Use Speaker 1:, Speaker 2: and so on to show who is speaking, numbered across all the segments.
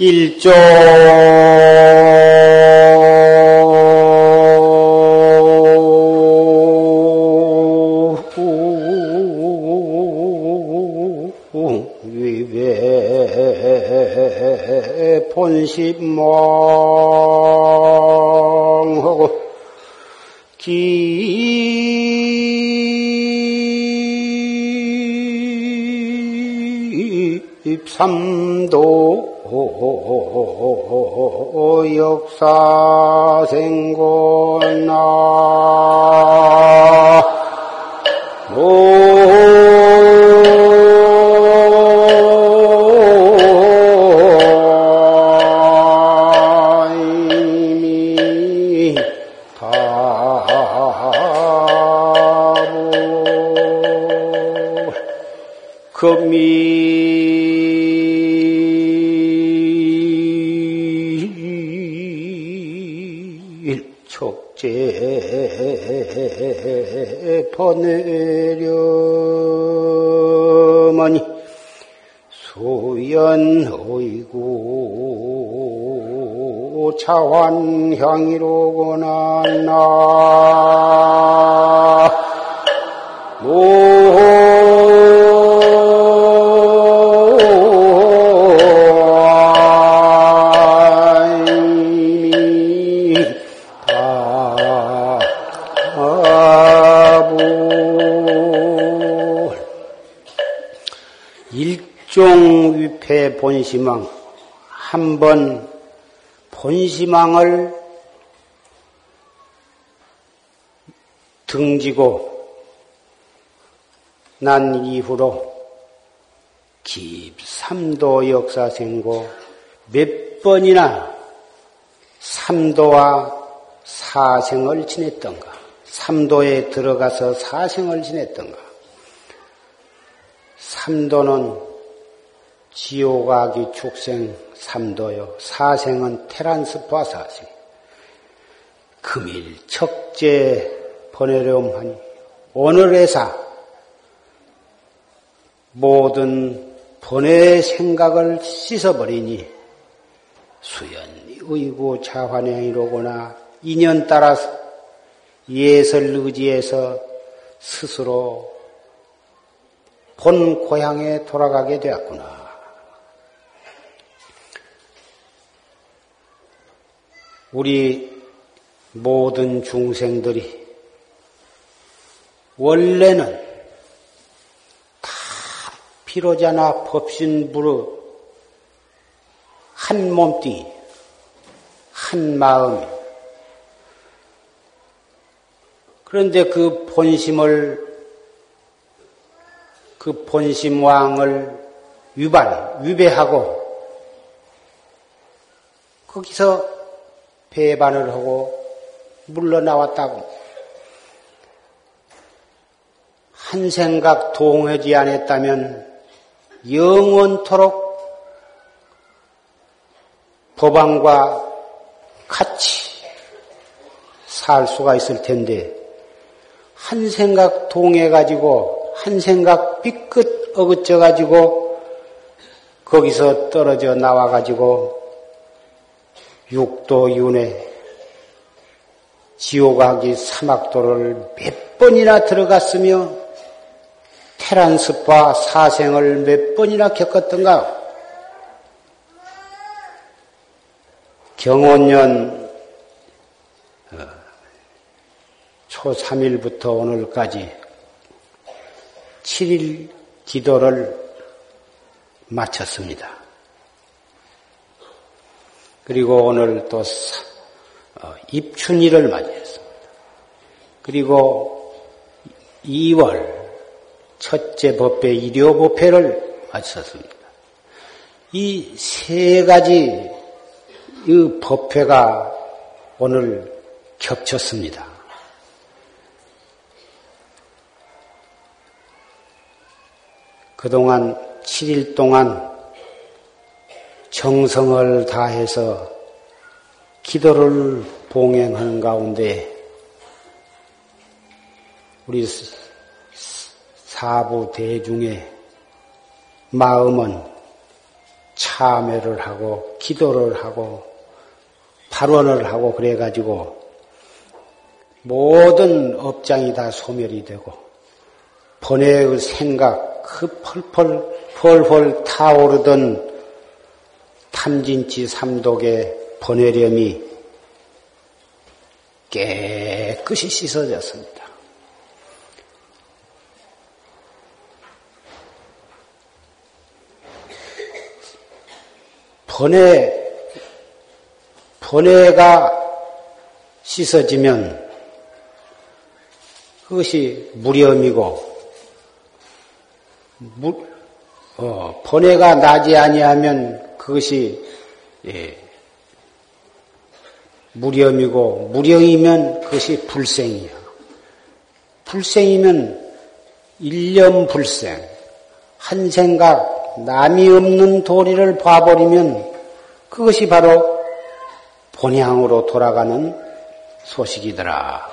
Speaker 1: 일조. 위배 본심망하고 깁삼도 역사생고나 차환향이로구나 나 다부 일종 위패 본시망 한번 본시망을 등지고 난 이후로 깊삼도 역사생고 몇 번이나 삼도와 사생을 지냈던가 삼도에 들어가서 사생을 지냈던가 삼도는 지옥아기 축생 삼도요 사생은 테란스파 사생 금일 척제 보내려하니 오늘에사 모든 번외 생각을 씻어버리니 수연이 의고 자환행이로구나 인연 따라서 예설 의지에서 스스로 본 고향에 돌아가게 되었구나. 우리 모든 중생들이 원래는 다 피로자나 법신부르 한 몸뚱이, 한 마음. 그런데 그 본심을, 그 본심왕을 위반, 위배하고, 거기서 배반을 하고 물러나왔다고. 한 생각 동하지 않았다면 영원토록 법왕과 같이 살 수가 있을 텐데, 한 생각 동해 가지고, 한 생각 삐끗 어긋져 가지고, 거기서 떨어져 나와 가지고, 육도 윤회, 지옥아기 사막도를 몇 번이나 들어갔으며, 테란스파 사생을 몇 번이나 겪었던가? 경원년 초 3일부터 오늘까지 7일 기도를 마쳤습니다. 그리고 오늘 또 입춘일을 맞이했습니다. 그리고 2월 첫째 법회 일요 법회를 마쳤습니다. 이 세 가지 이 법회가 오늘 겹쳤습니다. 그동안 7일 동안 정성을 다해서 기도를 봉행하는 가운데 우리 사부 대중의 마음은 참 참회를 하고 기도를 하고 발언을 하고 그래가지고 모든 업장이 다 소멸이 되고 번뇌의 생각 그 펄펄 펄펄 타오르던 탐진치 삼독의 번뇌렴이 깨끗이 씻어졌습니다. 번뇌, 번뇌가 씻어지면 그것이 무렴이고, 무, 어, 번뇌가 나지 아니하면 그것이 예, 무렴이고 무령이면 그것이 불생이야. 불생이면 일념 불생, 한 생각 남이 없는 도리를 봐버리면 그것이 바로 본향으로 돌아가는 소식이더라.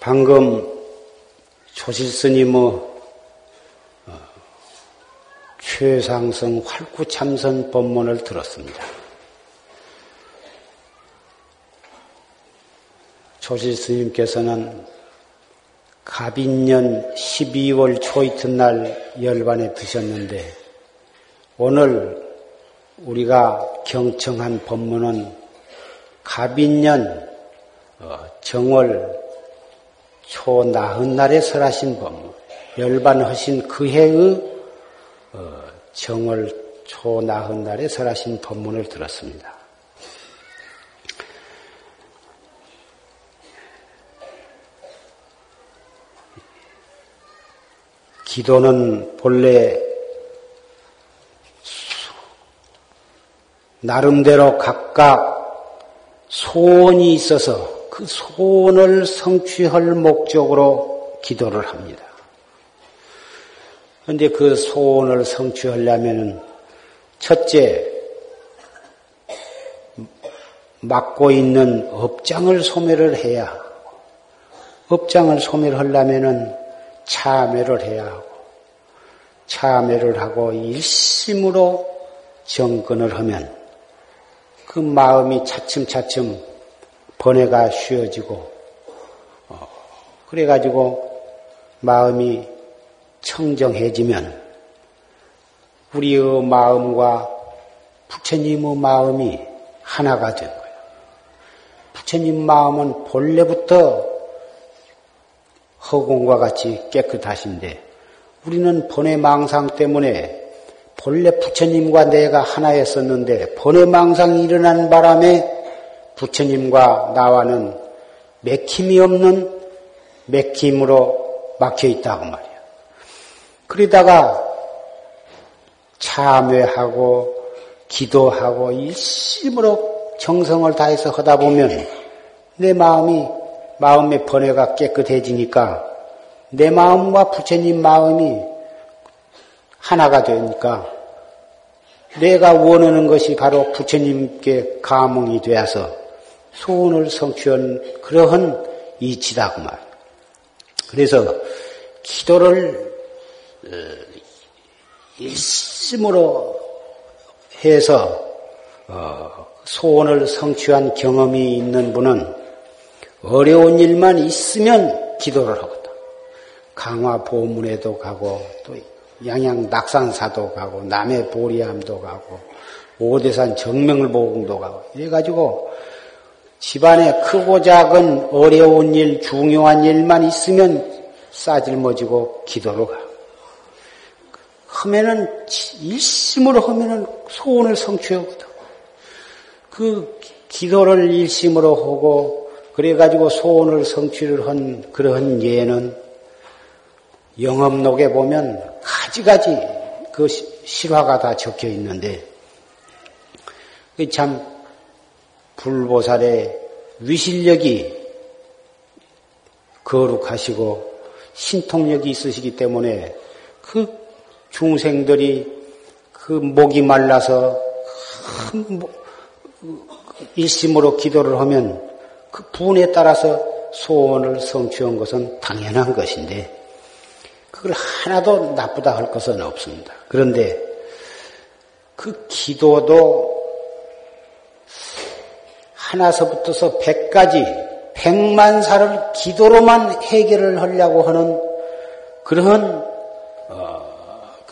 Speaker 1: 방금 조실스님의 최상성 활구참선 법문을 들었습니다. 조실 스님께서는 갑인년 12월 초 이튿날 열반에 드셨는데 오늘 우리가 경청한 법문은 갑인년 어, 정월 초 나흔 날에 설하신 법문 열반하신 그 해의 어, 정월 초 나흔 날에 설하신 법문을 들었습니다. 기도는 본래 나름대로 각각 소원이 있어서 그 소원을 성취할 목적으로 기도를 합니다. 그런데 그 소원을 성취하려면 첫째 맡고 있는 업장을 소멸을 해야 업장을 소멸하려면 참회를 해야 하고 참회를 하고 일심으로 정근을 하면 그 마음이 차츰차츰 번뇌가 쉬어지고 어, 그래가지고 마음이 청정해지면 우리의 마음과 부처님의 마음이 하나가 된 거예요. 부처님 마음은 본래부터 허공과 같이 깨끗하신데 우리는 번외 망상 때문에 본래 부처님과 내가 하나였었는데 번외 망상이 일어난 바람에 부처님과 나와는 맥힘이 없는 맥힘으로 막혀 있다고 말이에요. 그러다가 참회하고 기도하고 일심으로 정성을 다해서 하다 보면 내 마음이 마음의 번뇌가 깨끗해지니까 내 마음과 부처님 마음이 하나가 되니까 내가 원하는 것이 바로 부처님께 감흥이 되어서 소원을 성취한 그러한 이치다 그 말. 그래서 기도를 일심으로 해서 어, 소원을 성취한 경험이 있는 분은 어려운 일만 있으면 기도를 하거든. 강화 보문에도 가고 또 양양 낙산사도 가고 남해 보리암도 가고 오대산 정명보궁도 가고 이래가지고 집안에 크고 작은 어려운 일, 중요한 일만 있으면 싸질머지고 기도로 가. 하면은 일심으로 하면은 소원을 성취하거든. 그 기도를 일심으로 하고 그래가지고 소원을 성취를 한 그러한 예는 영업록에 보면 가지가지 그 실화가 다 적혀 있는데 참 불보살의 위실력이 거룩하시고 신통력이 있으시기 때문에 그 중생들이 그 목이 말라서 일심으로 기도를 하면 그 분에 따라서 소원을 성취한 것은 당연한 것인데 그 그걸 하나도 나쁘다 할 것은 없습니다. 그런데 그 기도도 하나서부터서 백까지 백만 사를 기도로만 해결을 하려고 하는 그런 어,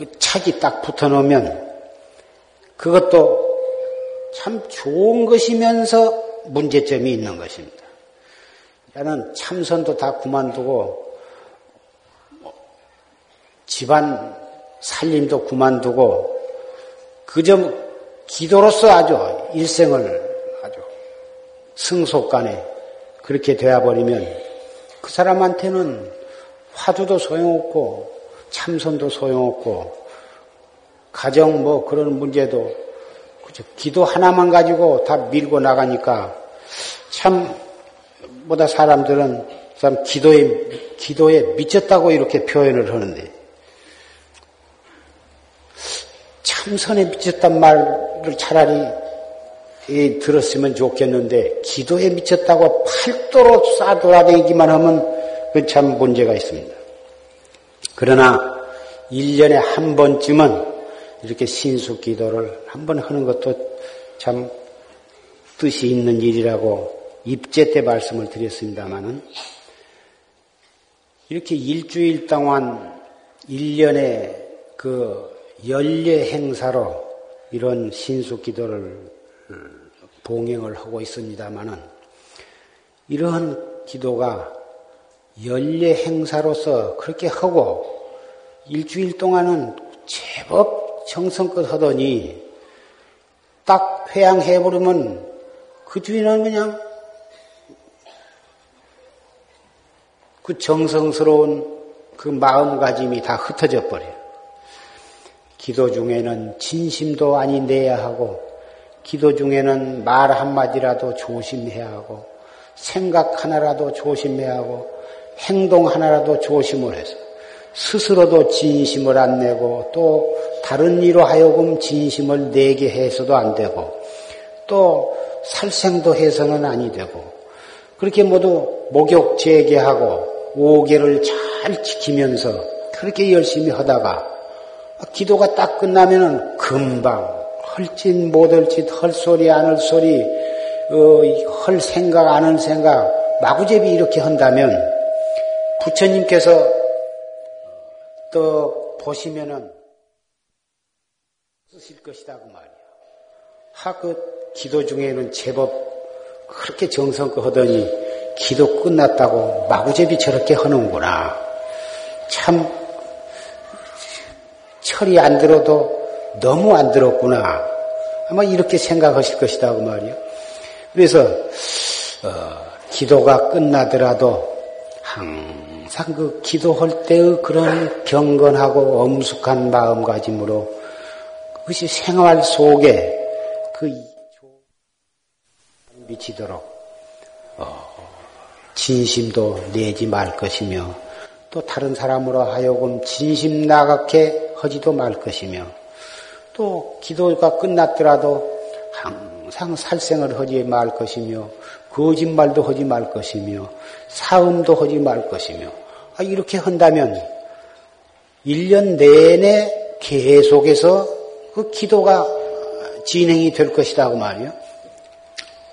Speaker 1: 그 착이 딱 붙어 놓으면 그것도 참 좋은 것이면서 문제점이 있는 것입니다. 나는 참선도 다 그만두고 집안 살림도 그만두고 그저 기도로서 아주 일생을 아주 승속간에 그렇게 되어버리면 그 사람한테는 화두도 소용없고 참선도 소용없고 가정 뭐 그런 문제도 그저 기도 하나만 가지고 다 밀고 나가니까 참 보다 사람들은 참 기도에 기도에 미쳤다고 이렇게 표현을 하는데 참선에 미쳤단 말을 차라리 들었으면 좋겠는데 기도에 미쳤다고 팔도로 싸돌아다니기만 하면 그 참 문제가 있습니다. 그러나 1년에 한 번쯤은 이렇게 신수 기도를 한 번 하는 것도 참 뜻이 있는 일이라고 입제 때 말씀을 드렸습니다마는 이렇게 일주일 동안 1년에 그 연례 행사로 이런 신수 기도를 봉행을 하고 있습니다마는 이러한 기도가 연례 행사로서 그렇게 하고 일주일 동안은 제법 정성껏 하더니 딱 회양해버리면 그 뒤에는 그냥 그 정성스러운 그 마음가짐이 다 흩어져 버려요. 기도 중에는 진심도 아니 내야 하고, 기도 중에는 말 한마디라도 조심해야 하고, 생각 하나라도 조심해야 하고, 행동 하나라도 조심을 해서, 스스로도 진심을 안 내고, 또 다른 이로 하여금 진심을 내게 해서도 안 되고, 또 살생도 해서는 아니 되고, 그렇게 모두 목욕 재개하고, 오계를 잘 지키면서 그렇게 열심히 하다가 기도가 딱 끝나면은 금방 헐짓 못할 짓, 헐 소리 안할 소리, 어, 헐 생각 안 할 생각, 마구제비 이렇게 한다면 부처님께서 또 보시면은 쓰실 것이다 그 말이야. 하그 기도 중에는 제법 그렇게 정성껏 하더니 기도 끝났다고 마구제비 저렇게 하는구나. 참 철이 안 들어도 너무 안 들었구나. 아마 이렇게 생각하실 것이다 그 말이요. 그래서 어, 기도가 끝나더라도 항 상 그 기도할 때의 그런 경건하고 엄숙한 마음가짐으로 그것이 생활 속에 그 미치도록 어, 진심도 내지 말 것이며 또 다른 사람으로 하여금 진심 나갛게 하지도 말 것이며 또 기도가 끝났더라도 항상 살생을 하지 말 것이며 거짓말도 하지 말 것이며 사음도 하지 말 것이며 아, 이렇게 한다면 1년 내내 계속해서 그 기도가 진행이 될 것이다 그 말이요.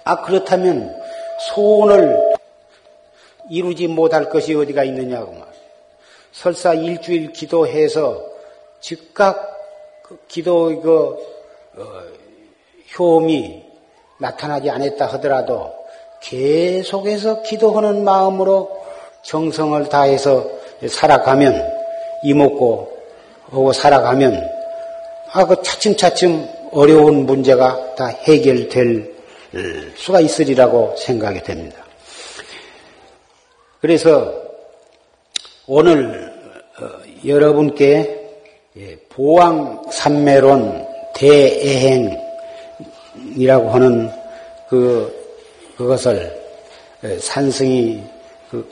Speaker 1: 아 그렇다면 소원을 이루지 못할 것이 어디가 있느냐고 말. 설사 일주일 기도해서 즉각 그 기도 이거 어, 효험이 나타나지 않았다 하더라도 계속해서 기도하는 마음으로 정성을 다해서 살아가면 이먹고 하고 살아가면 아그 차츰차츰 어려운 문제가 다 해결될 수가 있으리라고 생각이 됩니다. 그래서 오늘 어, 여러분께 예, 보왕 삼매론 대애행이라고 하는 그 그것을 예, 산승이 그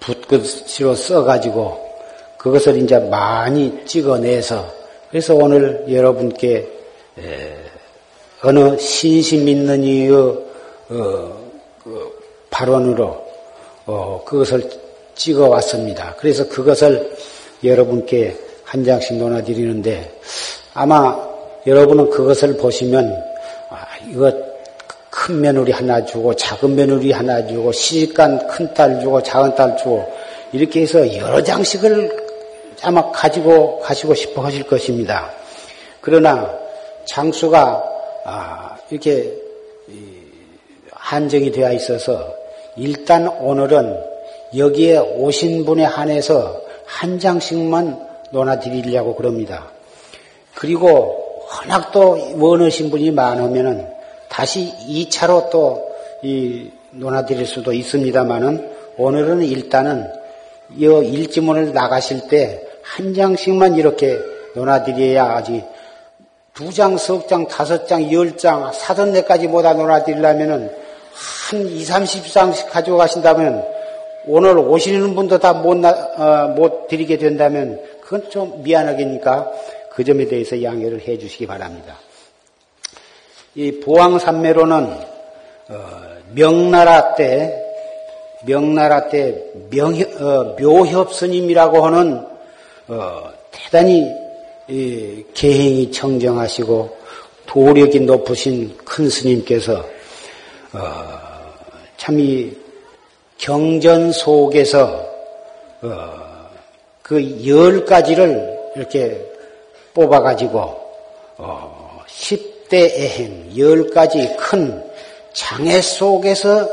Speaker 1: 붓글씨로 써가지고 그것을 이제 많이 찍어내서 그래서 오늘 여러분께 예, 어느 신심 있는 이의 어, 그 발언으로 어, 그것을 찍어 왔습니다. 그래서 그것을 여러분께 한 장씩 논아드리는데 아마 여러분은 그것을 보시면 아, 이거 큰 며느리 하나 주고 작은 며느리 하나 주고 시집간 큰 딸 주고 작은 딸 주고 이렇게 해서 여러 장씩을 아마 가지고 가시고 싶어 하실 것입니다. 그러나 장수가 아, 이렇게 한정이 되어 있어서 일단 오늘은 여기에 오신 분에 한해서 한 장씩만 논아드리려고 그럽니다. 그리고 워낙 또 원하신 분이 많으면은 다시 2차로 또 이 논아드릴 수도 있습니다만은 오늘은 일단은 이 일지문을 나가실 때 한 장씩만 이렇게 논아드려야 아직 두 장, 석 장, 다섯 장, 열 장, 사전 내까지 모다 논아드리려면은 한 2, 30장씩 가지고 가신다면 오늘 오시는 분도 다 못, 어, 못 드리게 된다면 그건 좀 미안하겠니까 그 점에 대해서 양해를 해 주시기 바랍니다. 이 보왕산매로는 어, 명나라 때 명나라 때 명, 어, 묘협 스님이라고 하는 어, 대단히 이, 계행이 청정하시고 도력이 높으신 큰 스님께서 어, 참이 경전 속에서 어, 그열 가지를 이렇게 뽑아가지고 어, 10대 애행 열 가지 큰 장애 속에서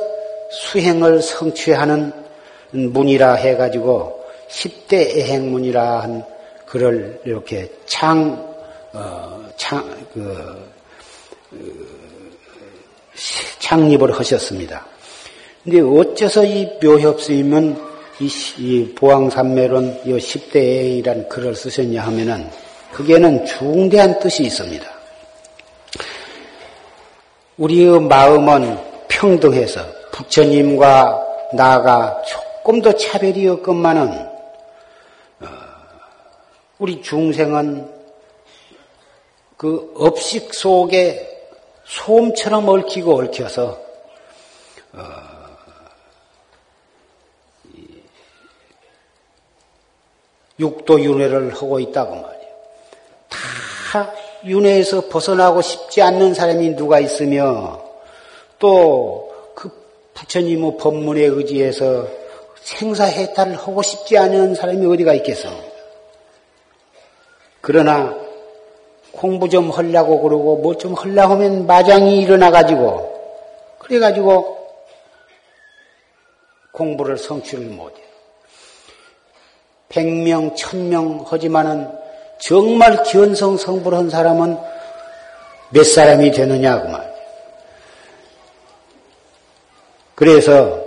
Speaker 1: 수행을 성취하는 문이라 해가지고 10대 애행문이라 한 글을 이렇게 창, 어, 창, 그, 그 창립을 하셨습니다. 근데 어째서 이 묘협스님은 이, 이 보왕산매론 이 10대이라는 글을 쓰셨냐 하면은 그게는 중대한 뜻이 있습니다. 우리의 마음은 평등해서 부처님과 나가 조금 더 차별이 없건만은 어, 우리 중생은 그 업식 속에 소음처럼 얽히고 얽혀서 어, 육도 윤회를 하고 있다고 말이에요. 다 윤회에서 벗어나고 싶지 않는 사람이 누가 있으며 또 그 부처님의 법문에 의지해서 생사해탈을 하고 싶지 않은 사람이 어디가 있겠습니까? 그러나 공부 좀 하려고 그러고 뭐 좀 하려고 하면 마장이 일어나가지고 그래가지고 공부를 성취를 못해요. 백명, 천명 하지만은 정말 기원성 성불 한 사람은 몇 사람이 되느냐고 말이에요. 그래서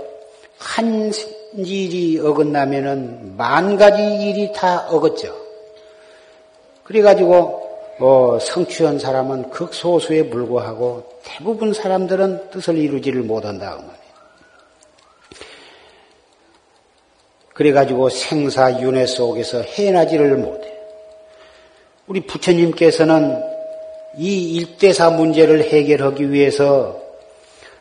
Speaker 1: 한 일이 어긋나면은 만 가지 일이 다 어긋죠. 그래가지고 어, 성취한 사람은 극소수에 불과하고 대부분 사람들은 뜻을 이루지를 못한다고 말이에요. 그래가지고 생사 윤회 속에서 해나지를 못해. 우리 부처님께서는 이 일대사 문제를 해결하기 위해서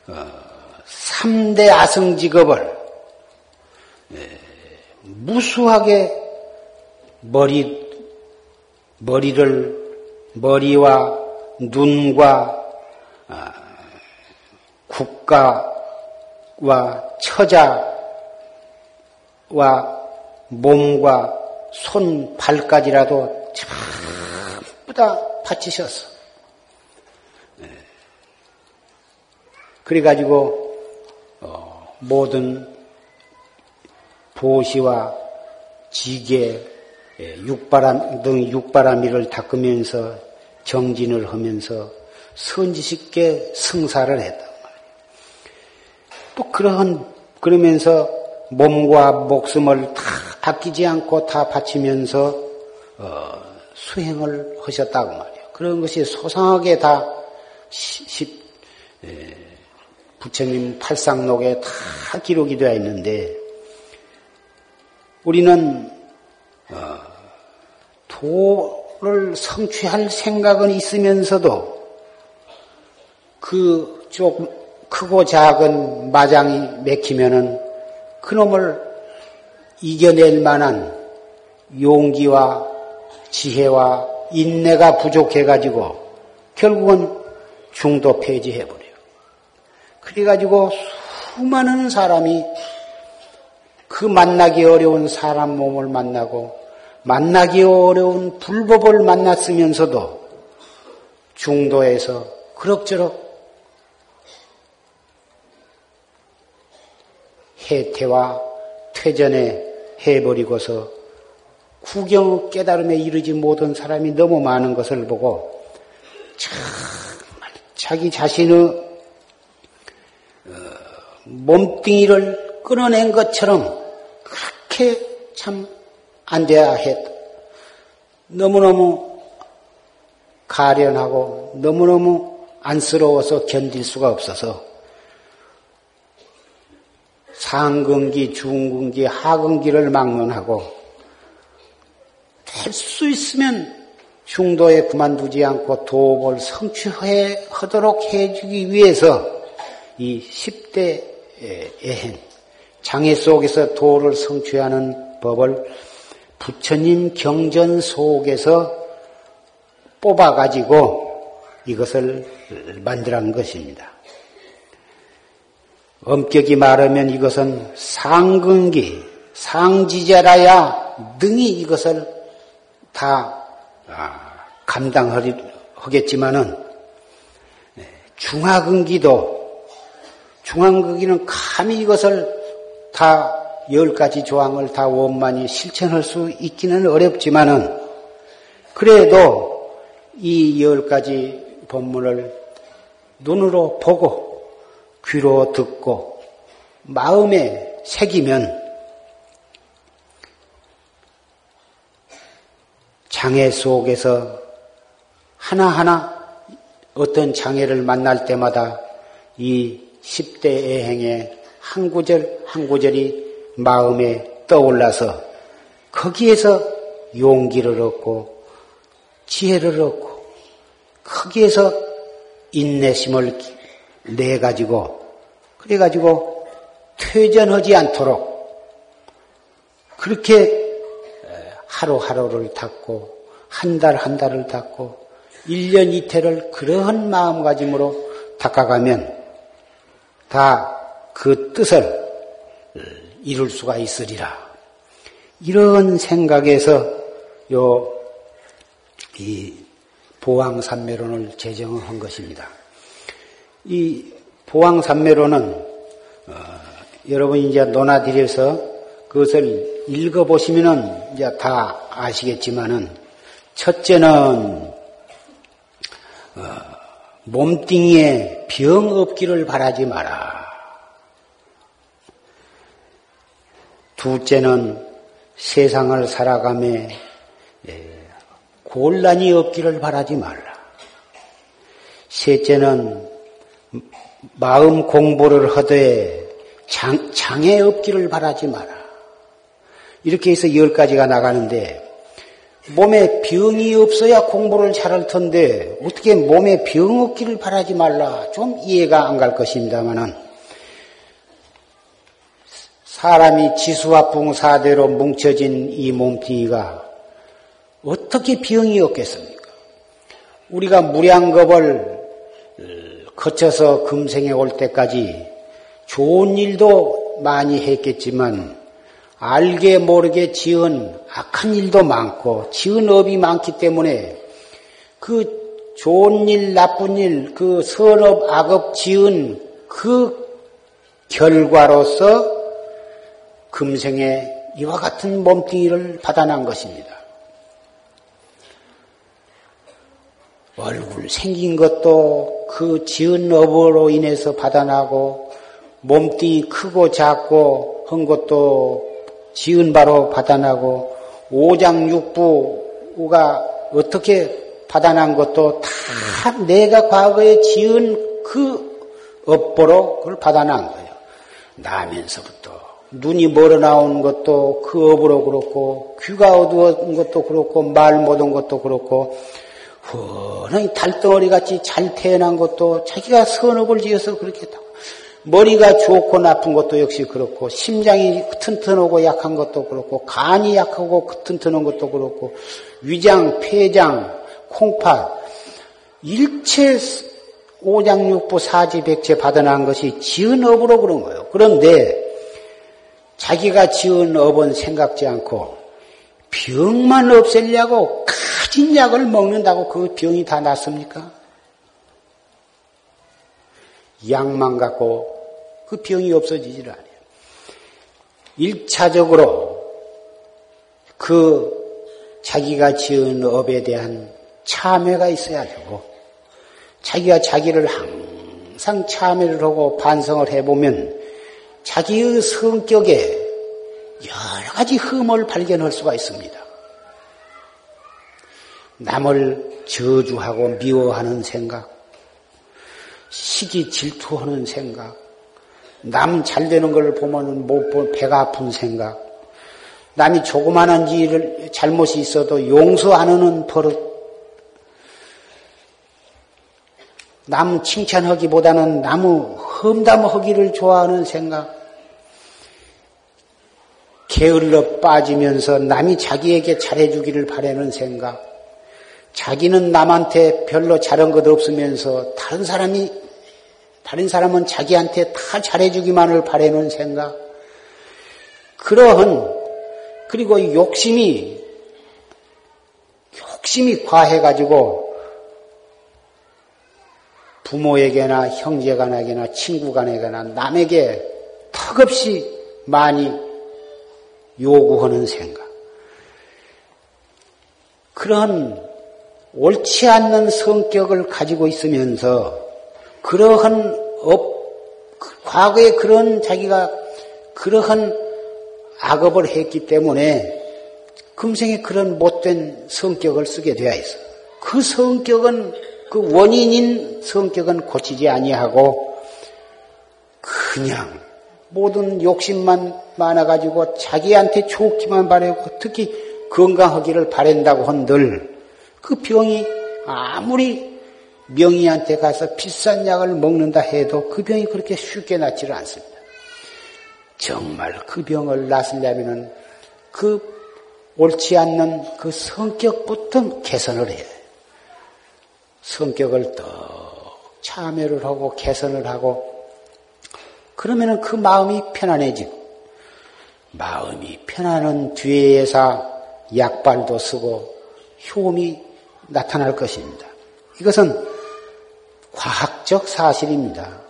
Speaker 1: 어, 3대 아성직업을 예, 무수하게 머리, 머리를, 머리와 눈과 아, 국가와 처자 와 몸과 손, 발까지라도 전부 다 바치셨어. 네. 그래가지고 어, 모든 보시와 지게, 예, 육바람 등 육바라미를 닦으면서 정진을 하면서 선지식게 승사를 했단 말이에요. 또 그러한 그러면서 몸과 목숨을 다 아끼지 않고 다 바치면서 어, 수행을 하셨다고 말이에요. 그런 것이 소상하게 다 시, 에, 부처님 팔상록에 다 기록이 되어 있는데 우리는 어, 도를 성취할 생각은 있으면서도 그좀 크고 작은 마장이 맥히면은 그놈을 이겨낼 만한 용기와 지혜와 인내가 부족해가지고 결국은 중도 폐지해버려요. 그래가지고 수많은 사람이 그 만나기 어려운 사람 몸을 만나고 만나기 어려운 불법을 만났으면서도 중도에서 그럭저럭 해태와 퇴전에 해버리고서 구경 깨달음에 이르지 못한 사람이 너무 많은 것을 보고 정말 자기 자신의 어, 몸뚱이를 끊어낸 것처럼 그렇게 참 안 돼야 했. 너무너무 가련하고 너무너무 안쓰러워서 견딜 수가 없어서 상근기, 중근기, 하근기를 막론하고 될 수 있으면 중도에 그만두지 않고 도업을 성취해 하도록 해주기 위해서 이 10대 애행 장애 속에서 도를 성취하는 법을 부처님 경전 속에서 뽑아가지고 이것을 만들어낸 것입니다. 엄격히 말하면 이것은 상근기, 상지자라야 능히 이것을 다 아, 감당하겠지만은 네, 중하근기도 중하근기는 감히 이것을 다 열 가지 조항을 다 원만히 실천할 수 있기는 어렵지만은 그래도 이 열 가지 법문을 눈으로 보고 귀로 듣고 마음에 새기면 장애 속에서 하나하나 어떤 장애를 만날 때마다 이 10대 애행의 한 구절 한 구절이 마음에 떠올라서 거기에서 용기를 얻고 지혜를 얻고 거기에서 인내심을 내 가지고 그래 가지고 퇴전하지 않도록 그렇게 하루하루를 닦고 한 달 한 달을 닦고 1년 이태를 그러한 마음가짐으로 닦아가면 다 그 뜻을 이룰 수가 있으리라. 이런 생각에서 요 이 보왕산매론을 제정한 것입니다. 이 보왕산매로는 어, 여러분이 이제 논하드려서 그것을 읽어보시면은 이제 다 아시겠지만은 첫째는 어, 몸뚱이에 병 없기를 바라지 마라. 둘째는 세상을 살아감에 예, 곤란이 없기를 바라지 말라. 셋째는 마음 공부를 하되 장, 장애 없기를 바라지 마라. 이렇게 해서 열 가지가 나가는데 몸에 병이 없어야 공부를 잘할 텐데 어떻게 몸에 병 없기를 바라지 말라. 좀 이해가 안 갈 것입니다만은 사람이 지수와 붕사대로 뭉쳐진 이 몸뚱이가 어떻게 병이 없겠습니까? 우리가 무량겁을 거쳐서 금생에 올 때까지 좋은 일도 많이 했겠지만 알게 모르게 지은 악한 일도 많고 지은 업이 많기 때문에 그 좋은 일, 나쁜 일, 그 선업, 악업 지은 그 결과로서 금생에 이와 같은 몸뚱이를 받아난 것입니다. 얼굴 생긴 것도 그 지은 업으로 인해서 받아나고 몸뚱이 크고 작고 한 것도 지은 바로 받아나고 오장육부가 어떻게 받아난 것도 다 내가 과거에 지은 그 업보로 그걸 받아난 거예요. 나면서부터 눈이 멀어 나온 것도 그 업으로 그렇고 귀가 어두운 것도 그렇고 말 못한 것도 그렇고 훤히 달덩어리 같이 잘 태어난 것도 자기가 선업을 지어서 그렇게 했다고. 머리가 좋고 나쁜 것도 역시 그렇고, 심장이 튼튼하고 약한 것도 그렇고, 간이 약하고 튼튼한 것도 그렇고, 위장, 폐장, 콩팥, 일체 오장육부 사지백체 받아난 것이 지은 업으로 그런 거예요. 그런데 자기가 지은 업은 생각지 않고 병만 없애려고 가진 약을 먹는다고 그 병이 다 낫습니까? 약만 갖고 그 병이 없어지질 않아요. 일차적으로 그 자기가 지은 업에 대한 참회가 있어야 되고 자기가 자기를 항상 참회를 하고 반성을 해보면 자기의 성격에 여러 가지 흠을 발견할 수가 있습니다. 남을 저주하고 미워하는 생각, 시기 질투하는 생각, 남 잘 되는 걸 보면 못본 배가 아픈 생각, 남이 조그마한 일을 잘못이 있어도 용서 안 하는 버릇, 남 칭찬하기보다는 나무 험담하기를 좋아하는 생각, 게을러 빠지면서 남이 자기에게 잘해주기를 바라는 생각, 자기는 남한테 별로 잘한 것 없으면서 다른 사람이, 다른 사람은 자기한테 다 잘해주기만을 바라는 생각, 그러한, 그리고 욕심이, 욕심이 과해가지고 부모에게나 형제간에게나 친구간에게나 남에게 턱없이 많이 요구하는 생각. 그런 옳지 않는 성격을 가지고 있으면서 그러한 업, 과거에 그런 자기가 그러한 악업을 했기 때문에 금생에 그런 못된 성격을 쓰게 되어 있어. 그 성격은 그 원인인 성격은 고치지 아니하고 그냥 모든 욕심만 많아가지고 자기한테 좋기만 바라고 특히 건강하기를 바란다고 한들 그 병이 아무리 명의한테 가서 비싼 약을 먹는다 해도 그 병이 그렇게 쉽게 낫지를 않습니다. 정말 그 병을 낫으려면은 그 옳지 않는 그 성격부터 개선을 해요. 성격을 더 참여를 하고 개선을 하고 그러면은 그 마음이 편안해지고 마음이 편안한 뒤에서 약발도 쓰고 효험이 나타날 것입니다. 이것은 과학적 사실입니다.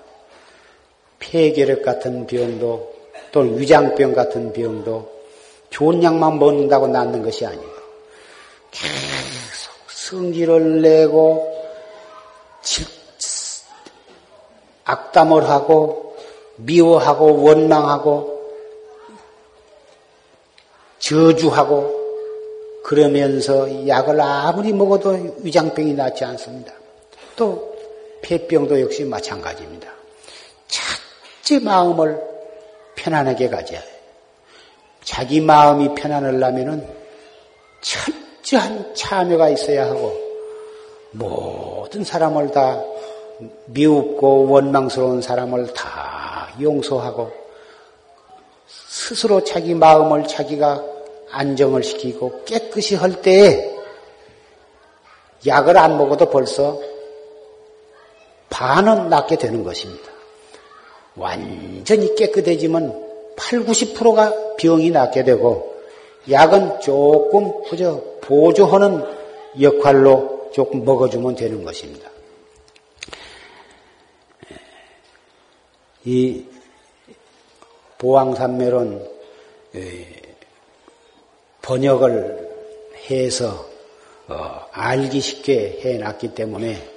Speaker 1: 폐결핵 같은 병도 또 위장병 같은 병도 좋은 약만 먹는다고 낫는 것이 아니고 계속 성질을 내고 악담을 하고 미워하고 원망하고 저주하고 그러면서 약을 아무리 먹어도 위장병이 낫지 않습니다. 또 폐병도 역시 마찬가지입니다. 자체 마음을 편안하게 가져야 해요. 자기 마음이 편안하려면 철저한 참여가 있어야 하고 모든 사람을 다 미웁고 원망스러운 사람을 다 용서하고 스스로 자기 마음을 자기가 안정을 시키고 깨끗이 할 때에 약을 안 먹어도 벌써 반은 낫게 되는 것입니다. 완전히 깨끗해지면 8, 90%가 병이 낫게 되고 약은 조금 그저 보조하는 역할로 조금 먹어주면 되는 것입니다. 이 보왕산멸은 번역을 해서 어, 알기 쉽게 해놨기 때문에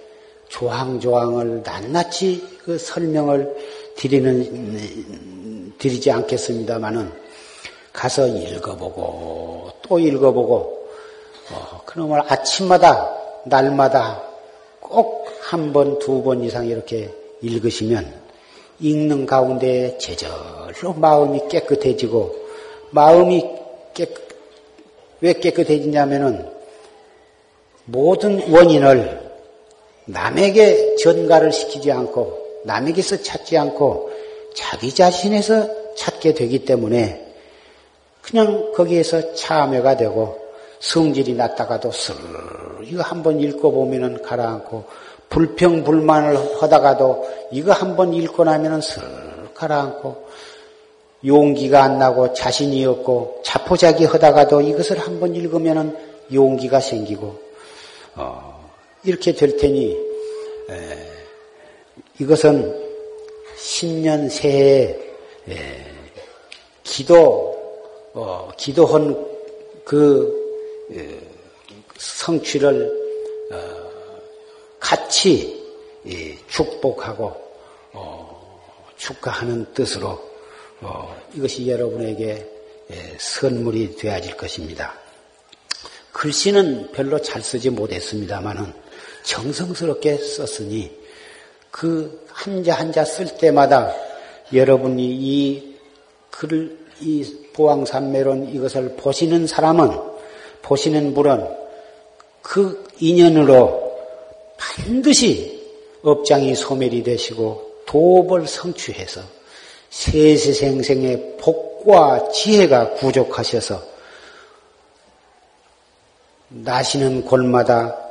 Speaker 1: 조항조항을 낱낱이 그 설명을 드리는 드리지 않겠습니다만은 가서 읽어보고 또 읽어보고 어, 그놈을 아침마다 날마다 꼭 한 번, 두 번 이상 이렇게 읽으시면 읽는 가운데 제절로 마음이 깨끗해지고 마음이 깨끗, 왜 깨끗해지냐면은 모든 원인을 남에게 전가를 시키지 않고 남에게서 찾지 않고 자기 자신에서 찾게 되기 때문에 그냥 거기에서 참여가 되고 성질이 났다가도 슬 이거 한번 읽어보면은 가라앉고 불평 불만을 하다가도 이거 한번 읽고 나면은 슬 가라앉고 용기가 안 나고 자신이 없고 자포자기 하다가도 이것을 한번 읽으면은 용기가 생기고 어, 이렇게 될 테니 에, 이것은 신년 새해 에, 기도 어, 기도한 그 에, 성취를 어, 같이 축복하고 어, 축하하는 뜻으로 어, 이것이 여러분에게 선물이 되어질 것입니다. 글씨는 별로 잘 쓰지 못했습니다만은 정성스럽게 썼으니 그 한자 한자 쓸 때마다 여러분이 이 글을 이 보왕산매론 이것을 보시는 사람은 보시는 분은 그 인연으로 반드시 업장이 소멸이 되시고 도업을 성취해서 세세생생의 복과 지혜가 부족하셔서 나시는 곳마다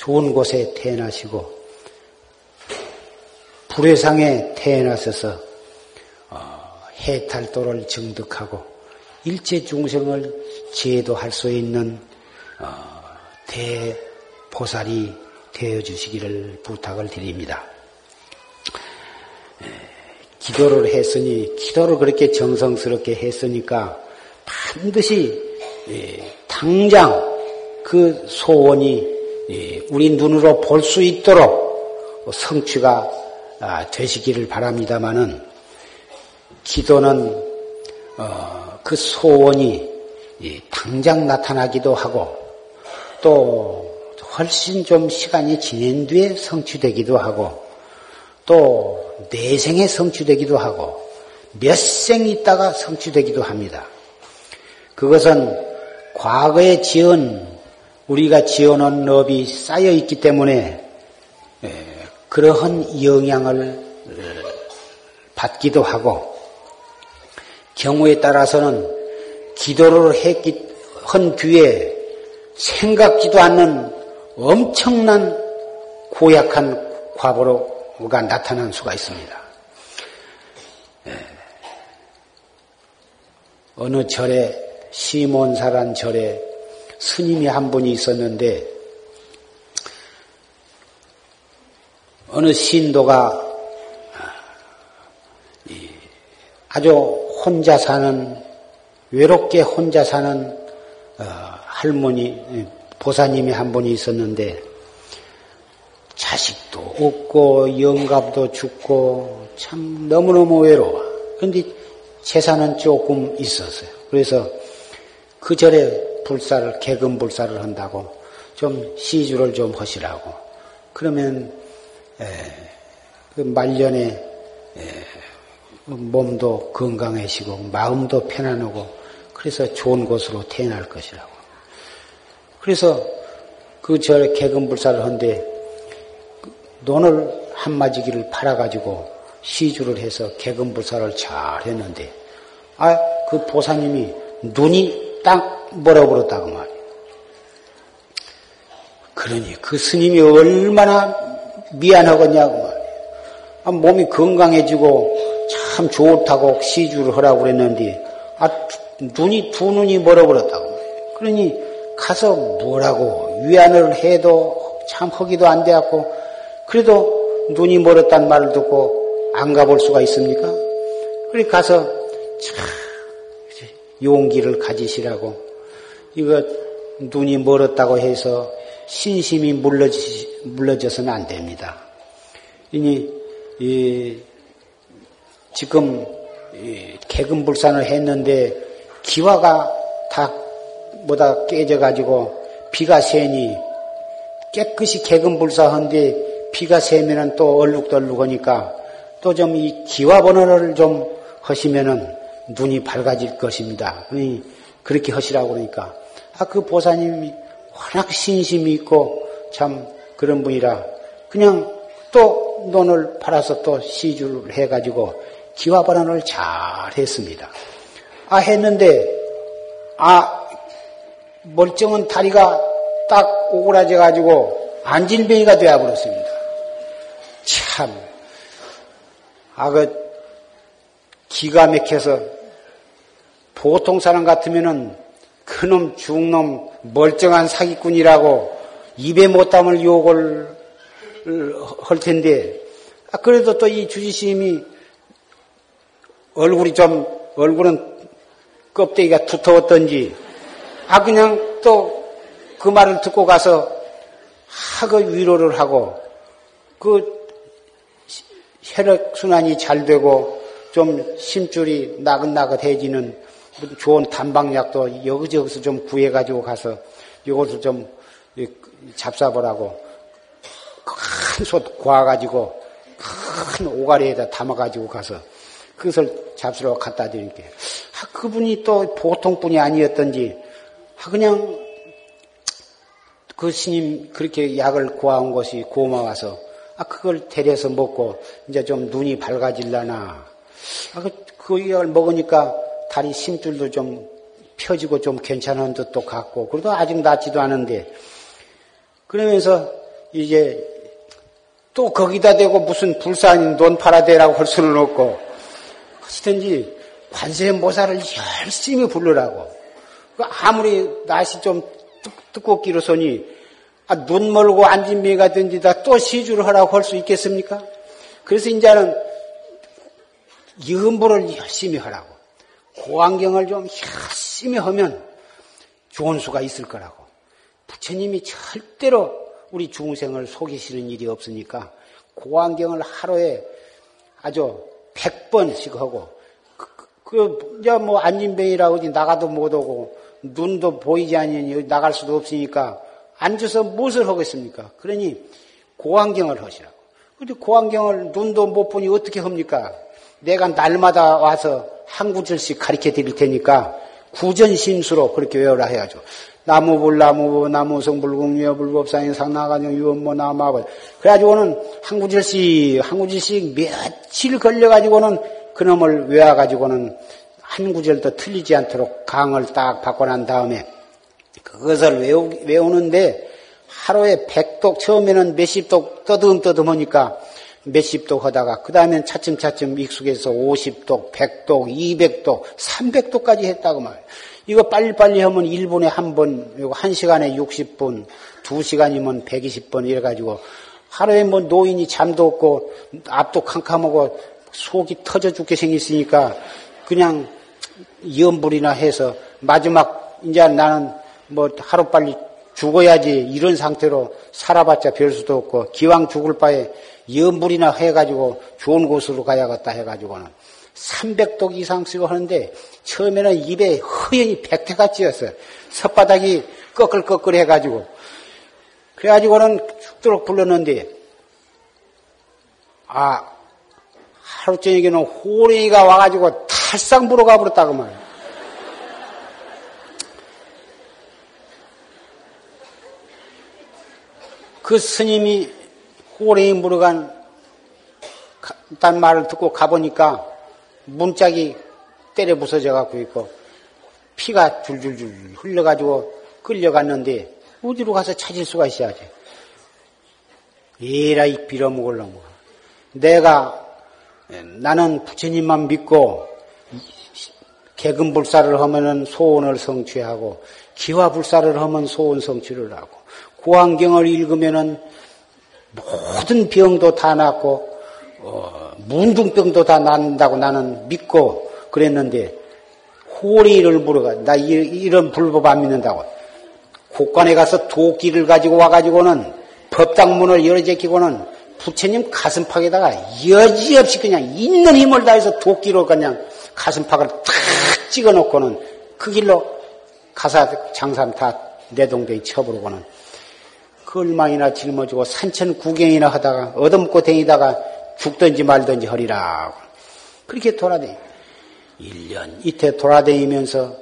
Speaker 1: 좋은 곳에 태어나시고 불회상에 태어나셔서 어, 해탈도를 증득하고 일체 중생을 제도할 수 있는 어, 대보살이 되어 주시기를 부탁을 드립니다. 기도를 했으니 기도를 그렇게 정성스럽게 했으니까 반드시 당장 그 소원이 우리 눈으로 볼 수 있도록 성취가 아, 되시기를 바랍니다마는 기도는 어, 그 소원이 당장 나타나기도 하고 또 훨씬 좀 시간이 지낸 뒤에 성취되기도 하고 또 내생에 성취되기도 하고 몇 생 있다가 성취되기도 합니다. 그것은 과거에 지은 우리가 지어놓은 업이 쌓여 있기 때문에 그러한 영향을 받기도 하고 경우에 따라서는 기도를 했기 한 뒤에 생각지도 않는 엄청난 고약한 과보로가 나타난 수가 있습니다. 어느 절에 시몬사란 절에 스님이 한 분이 있었는데 어느 신도가 아주 혼자 사는 외롭게 혼자 사는 어, 할머니 보사님이 한 분이 있었는데 자식도 없고 영감도 죽고 참 너무너무 외로워. 그런데 재산은 조금 있었어요. 그래서 그 절에 불사를 개금 불사를 한다고 좀 시주를 좀 하시라고. 그러면 에, 그 말년에 에, 몸도 건강해지고 마음도 편안하고 그래서 좋은 곳으로 태어날 것이라고. 그래서 그 절에 개금 불사를 한데 논을 한 마지기를 팔아가지고 시주를 해서 개금 불사를 잘 했는데 아 그 보사님이 눈이 딱 멀어버렸다고 말이에요. 그러니 그 스님이 얼마나 미안하겠냐고 말이에요. 아, 몸이 건강해지고 참 좋다고 시주를 하라고 그랬는데 아 눈이 두 눈이 멀어버렸다고 말이에요. 그러니 가서 뭐라고 위안을 해도 참 허기도 안 돼갖고 그래도 눈이 멀었단 말을 듣고 안 가볼 수가 있습니까? 그래 가서 참 용기를 가지시라고 이거 눈이 멀었다고 해서 신심이 물러지, 물러져서는 안 됩니다. 이니 이, 지금 이, 개금불산을 했는데 기와가 다 뭐다 깨져가지고 비가 새니 깨끗이 개금불사한데 비가 새면은 또 얼룩덜룩하니까 또 좀 이 기와 번호를 좀 하시면은 눈이 밝아질 것입니다. 그렇게 하시라고 그러니까 아 그 보사님이 워낙 신심이 있고 참 그런 분이라 그냥 또또 논을 팔아서 또 시주를 해가지고 기와 발언을 잘 했습니다. 아, 했는데, 아, 멀쩡한 다리가 딱 오그라져가지고 안진뱅이가 되어버렸습니다. 참. 아, 그, 기가 막혀서 보통 사람 같으면은 그놈 중놈 멀쩡한 사기꾼이라고 입에 못 담을 욕을 할 텐데 아, 그래도 또 이 주지심이 얼굴이 좀 얼굴은 껍데기가 두터웠던지 아 그냥 또 그 말을 듣고 가서 하그 위로를 하고 그 혈액 순환이 잘 되고 좀 심줄이 나긋나긋해지는 좋은 단방약도 여기저기서 좀 구해가지고 가서 이것을 좀 잡사보라고 큰솥 구워가지고 큰 오가리에다 담아가지고 가서 그것을 잡수러 갖다 드릴게. 아, 그분이 또 보통 분이 아니었던지, 아, 그냥 그 스님 그렇게 약을 구해온 것이 고마워서, 아, 그걸 데려서 먹고, 이제 좀 눈이 밝아질라나. 아, 그, 그 약을 먹으니까 다리 심줄도 좀 펴지고 좀 괜찮은 듯도 같고, 그래도 아직 낫지도 않은데, 그러면서 이제 또 거기다 대고 무슨 불산 논파라대라고 할 수는 없고, 어찌든지 관세음보살을 열심히 부르라고. 그 아무리 날씨 좀 뜨겁기로 서니, 아, 눈 멀고 안진미가 든지다 또 시주를 하라고 할 수 있겠습니까? 그래서 이제는 염보를 열심히 하라고. 고안경을 좀 열심히 하면 좋은 수가 있을 거라고. 부처님이 절대로 우리 중생을 속이시는 일이 없으니까 고안경을 하루에 아주 100번씩 하고 그, 그 이제 뭐 안진뱅이라고 나가도 못 오고 눈도 보이지 않으니 나갈 수도 없으니까 앉아서 무엇을 하겠습니까? 그러니 고안경을 하시라고. 근데 고안경을 눈도 못 보니 어떻게 합니까? 내가 날마다 와서 한 구절씩 가르쳐 드릴 테니까 구전심수로 그렇게 외우라 해야죠. 나무불, 나무부, 나무성불궁유여, 불법상인 상나가정, 유언모, 나마벌. 그래가지고는 한 구절씩, 한 구절씩 며칠 걸려가지고는 그놈을 외워가지고는 한 구절도 틀리지 않도록 강을 딱 바꿔난 다음에 그것을 외우, 외우는데 하루에 백독, 처음에는 몇십 독 떠듬떠듬 하니까 몇십 독 하다가 그 다음엔 차츰차츰 익숙해서 50독, 100독, 200독, 300독까지 했다고 말이에요. 이거 빨리빨리 하면 1분에 한 번, 이거 1시간에 60분, 2시간이면 120번 이래가지고 하루에 뭐 노인이 잠도 없고 앞도 캄캄하고 속이 터져 죽게 생겼으니까 그냥 염불이나 해서 마지막 이제 나는 뭐 하루빨리 죽어야지 이런 상태로 살아봤자 별 수도 없고 기왕 죽을 바에 염불이나 해가지고 좋은 곳으로 가야겠다 해가지고는 300독 이상 쓰고 하는데 처음에는 입에 허연히 백태가 찌었어요. 혓바닥이 꺼끌꺼끌 해가지고. 그래가지고는 죽도록 불렀는데, 아, 하루 저녁에는 호랭이가 와가지고 탈상 불어가 버렸다고 말이에요. 그 스님이 호랭이 물어간 단 말을 듣고 가보니까 문짝이 때려 부서져 갖고 있고 피가 줄줄줄 흘려가지고 끌려갔는데 어디로 가서 찾을 수가 있어야지. 에라이 빌어먹을놈. 내가 나는 부처님만 믿고 개근불사를 하면은 소원을 성취하고 기화불사를 하면 소원 성취를 하고 고안경을 읽으면은 모든 병도 다 낫고 어, 문둥병도 다 낫는다고 나는 믿고 그랬는데 호리를 물어가 나 이런 불법 안 믿는다고. 곳간에 가서 도끼를 가지고 와가지고는 법당문을 열어제끼고는 부처님 가슴팍에다가 여지없이 그냥 있는 힘을 다해서 도끼로 그냥 가슴팍을 탁 찍어놓고는 그 길로 가사 장산 다 내동댕이 쳐부르고는 그 얼마이나 짊어지고 산천 구경이나 하다가 얻어먹고 다니다가 죽든지 말든지 허리라. 그렇게 돌아다니. 1년 이태 돌아다니면서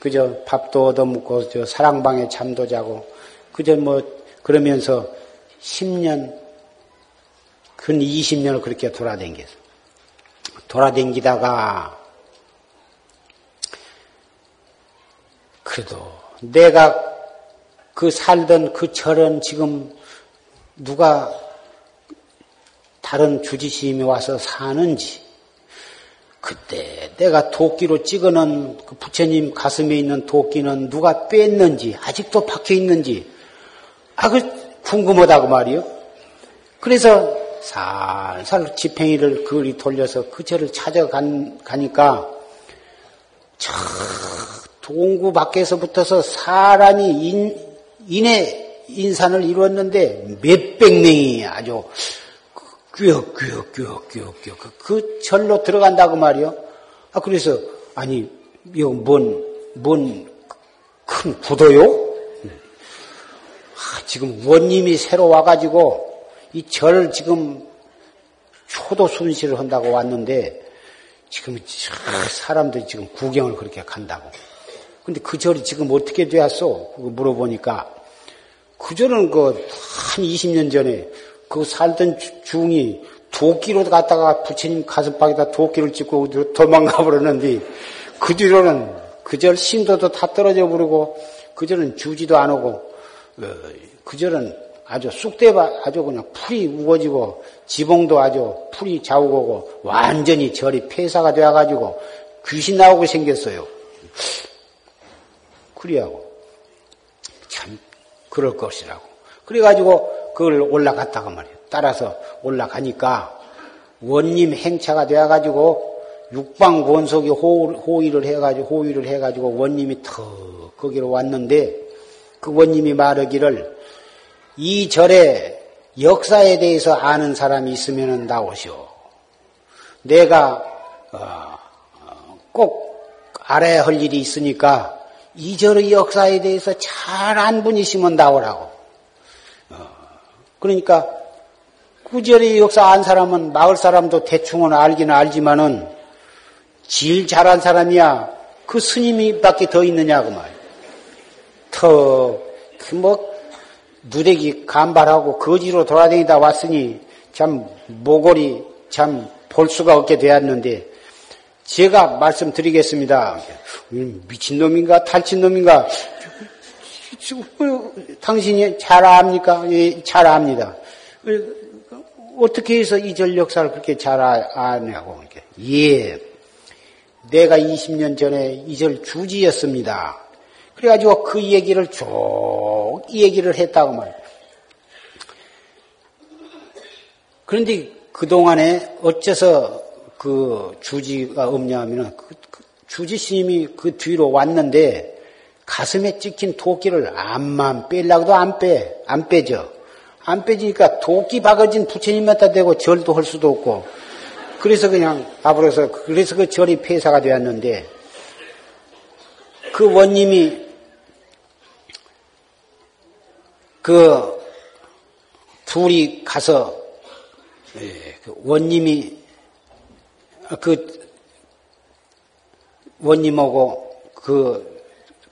Speaker 1: 그저 밥도 얻어먹고 저 사랑방에 잠도 자고 그저 뭐 그러면서 10년 근 20년을 그렇게 돌아댕겼어. 돌아댕기다가 그래도 내가 그 살던 그 절은 지금 누가 다른 주지심이 와서 사는지 그때 내가 도끼로 찍어놓은 그 부처님 가슴에 있는 도끼는 누가 뺐는지 아직도 박혀 있는지 아그 궁금하다고 말이요. 그래서 살살 지팽이를 그리 돌려서 그 절을 찾아가니까 저 동구 밖에서 사람이 인, 인의 인산을 이루었는데 몇백 명이 아주 뀌어뀌어뀌어뀌어뀌어 그 절로 들어간다고 말이요. 아 그래서 아니 이거 뭔뭔 큰 구도요? 아, 지금 원님이 새로 와가지고 이 절 지금 초도 순시를 한다고 왔는데 지금 사람들이 지금 구경을 그렇게 간다고. 근데 그 절이 지금 어떻게 되었어? 물어보니까 그 절은 그 한 20년 전에 그 살던 중이 도끼로 갔다가 부처님 가슴팍에다 도끼를 찍고 도망가 버렸는데 그 뒤로는 그 절 신도도 다 떨어져 버리고 그 절은 주지도 안 오고 어, 그 절은 아주 쑥대밭 아주 그냥 풀이 우거지고 지붕도 아주 풀이 자우고 완전히 절이 폐사가 되어가지고 귀신 나오고 생겼어요. 그리하고 참 그럴 것이라고. 그래가지고 그걸 올라갔다가 말이에요. 따라서 올라가니까 원님 행차가 되어가지고 육방 권속이 호의를 해가지고 호의를 해가지고 원님이 더 거기로 왔는데 그 원님이 말하기를 이 절의 역사에 대해서 아는 사람이 있으면 나오시오. 내가 어, 꼭 알아야 할 일이 있으니까 이 절의 역사에 대해서 잘 안 분이시면 나오라고. 어, 그러니까 구절의 역사 안 사람은 마을 사람도 대충은 알기는 알지만은 제일 잘한 사람이야 그 스님이 밖에 더 있느냐고 말. 더뭐 누대기 간발하고 거지로 돌아다니다 왔으니 참 모골이 참 볼 수가 없게 되었는데 제가 말씀드리겠습니다. 미친놈인가 탈친놈인가 당신이 잘 압니까? 예, 잘 압니다. 어떻게 해서 이 절 역사를 그렇게 잘 아, 아냐고. 예. 내가 20년 전에 이 절 주지였습니다. 그래가지고 그 얘기를 쭉 얘기를 했다고 말이에요. 그런데 그동안에 어째서 그 주지가 없냐 하면은 그, 그 주지 스님이 그 뒤로 왔는데 가슴에 찍힌 도끼를 암만 빼려고도 안 빼, 안 빼죠. 안 빼지니까 도끼 박아진 부처님한테 대고 절도 할 수도 없고 그래서 그냥 앞으로서 그래서 그 절이 폐사가 되었는데 그 원님이 그 둘이 가서 예, 그 원님이 그 원님하고 그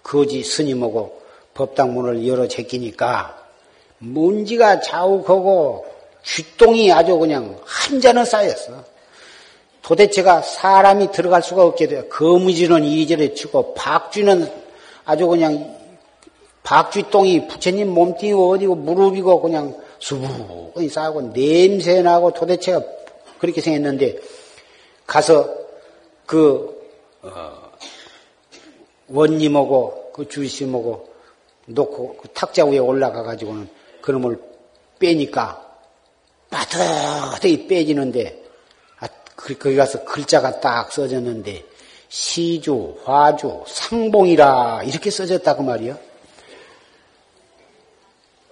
Speaker 1: 거지 스님하고 법당 문을 열어 제끼니까 먼지가 자욱하고 쥐똥이 아주 그냥 한 잔은 쌓였어. 도대체가 사람이 들어갈 수가 없게 돼요. 거무지는 이리저리 치고 박쥐는 아주 그냥 박쥐똥이 부처님 몸뚱이 어디고 무릎이고 그냥 수북이 싸고 냄새 나고 도대체가 그렇게 생겼는데 가서 그 어, 원님하고 그 주심하고 놓고 그 탁자 위에 올라가 가지고는 그놈을 빼니까 빠듯하게 빼지는데 아, 그, 거기 가서 글자가 딱 써졌는데 시주, 화주, 상봉이라 이렇게 써졌다고 말이요.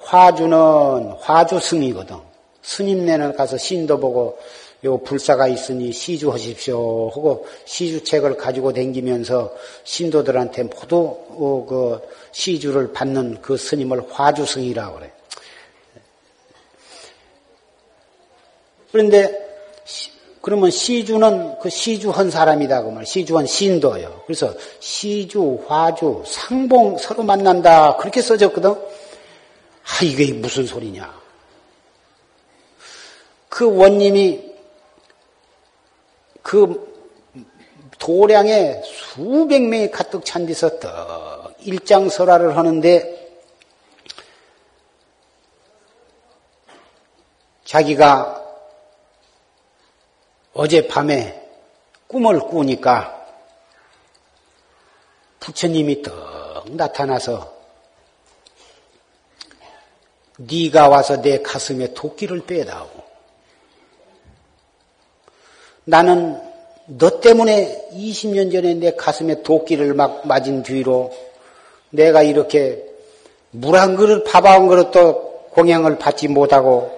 Speaker 1: 화주는 화주 승이거든. 스님 네는 가서 신도 보고 요 불사가 있으니 시주하십시오 하고 시주책을 가지고 댕기면서 신도들한테 모두 어, 그 시주를 받는 그 스님을 화주승이라고 그래. 그런데 그러면 시주는 그 시주한 사람이다 그 말. 시주한 신도요. 그래서 시주, 화주, 상봉 서로 만난다 그렇게 써졌거든. 아, 이게 무슨 소리냐? 그 원님이 그 도량에 수백 명이 가득 찬 데서 떡 일장설화를 하는데 자기가 어젯밤에 꿈을 꾸니까 부처님이 떡 나타나서 네가 와서 내 가슴에 도끼를 빼다오. 나는 너 때문에 20년 전에 내 가슴에 도끼를 막 맞은 뒤로 내가 이렇게 물 한 그릇, 밥 한 그릇도 공양을 받지 못하고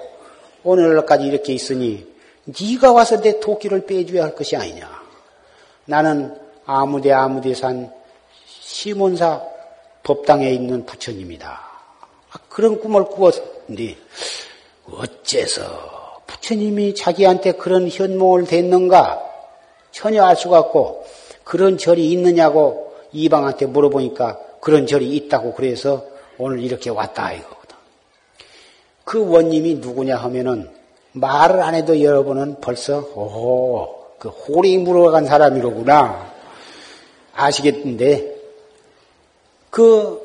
Speaker 1: 오늘까지 이렇게 있으니 네가 와서 내 도끼를 빼줘야 할 것이 아니냐. 나는 아무데 아무데 산 시몬사 법당에 있는 부처님이다. 아, 그런 꿈을 꾸었는데 어째서 부처님이 자기한테 그런 현몽을 댔는가? 전혀 알 수가 없고 그런 절이 있느냐고 이방한테 물어보니까 그런 절이 있다고 그래서 오늘 이렇게 왔다 이거거든. 그 원님이 누구냐 하면은 말을 안 해도 여러분은 벌써 오호 그 호리 물어간 사람이로구나. 아시겠는데? 그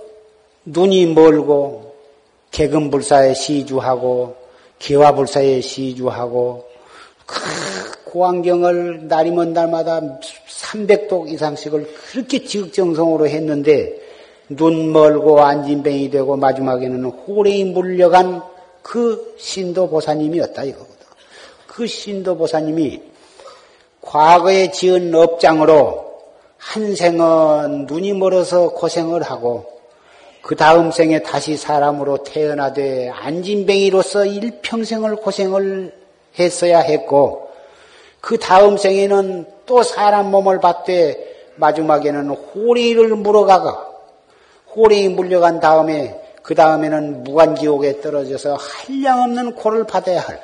Speaker 1: 눈이 멀고 개금불사에 시주하고 개화불사에 시주하고 그 고안경을 날이 먼 날마다 300독 이상씩을 그렇게 지극정성으로 했는데 눈 멀고 안진뱅이 되고 마지막에는 호래이 물려간 그 신도 보사님이었다 이거거든. 그 신도 보사님이 과거에 지은 업장으로 한 생은 눈이 멀어서 고생을 하고 그 다음 생에 다시 사람으로 태어나되 안진뱅이로서 일평생을 고생을 했어야 했고 그 다음 생에는 또 사람 몸을 받되 마지막에는 호리를 물어가가 호리 물려간 다음에 그 다음에는 무간지옥에 떨어져서 한량없는 고를 받아야 할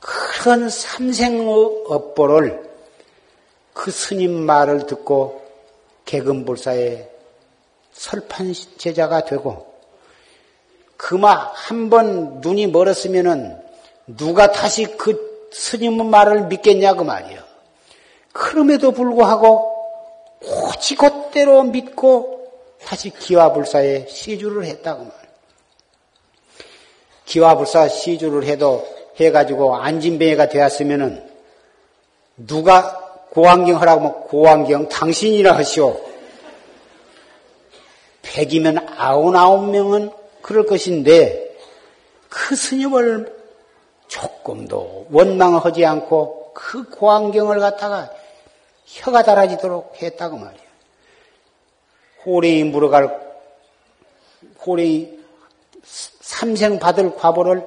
Speaker 1: 그런 삼생의 업보를 그 스님 말을 듣고 개금불사의 설판 제자가 되고 그마 한 번 눈이 멀었으면은 누가 다시 그 스님의 말을 믿겠냐고 말이요. 그럼에도 불구하고 오직 곧대로 믿고 다시 기와불사에 시주를 했다고 말이요. 기와불사 시주를 해도 해가지고 안진뱅이가 되었으면은 누가 고환경 하라고 하면 고환경 당신이라 하시오. 백이면 아흔아홉 명은 그럴 것인데 그 스님을 조금도 원망하지 않고 그 고환경을 갖다가 혀가 달아지도록 했다고 말이야. 호레이 물어갈 호레이 삼생 받을 과보를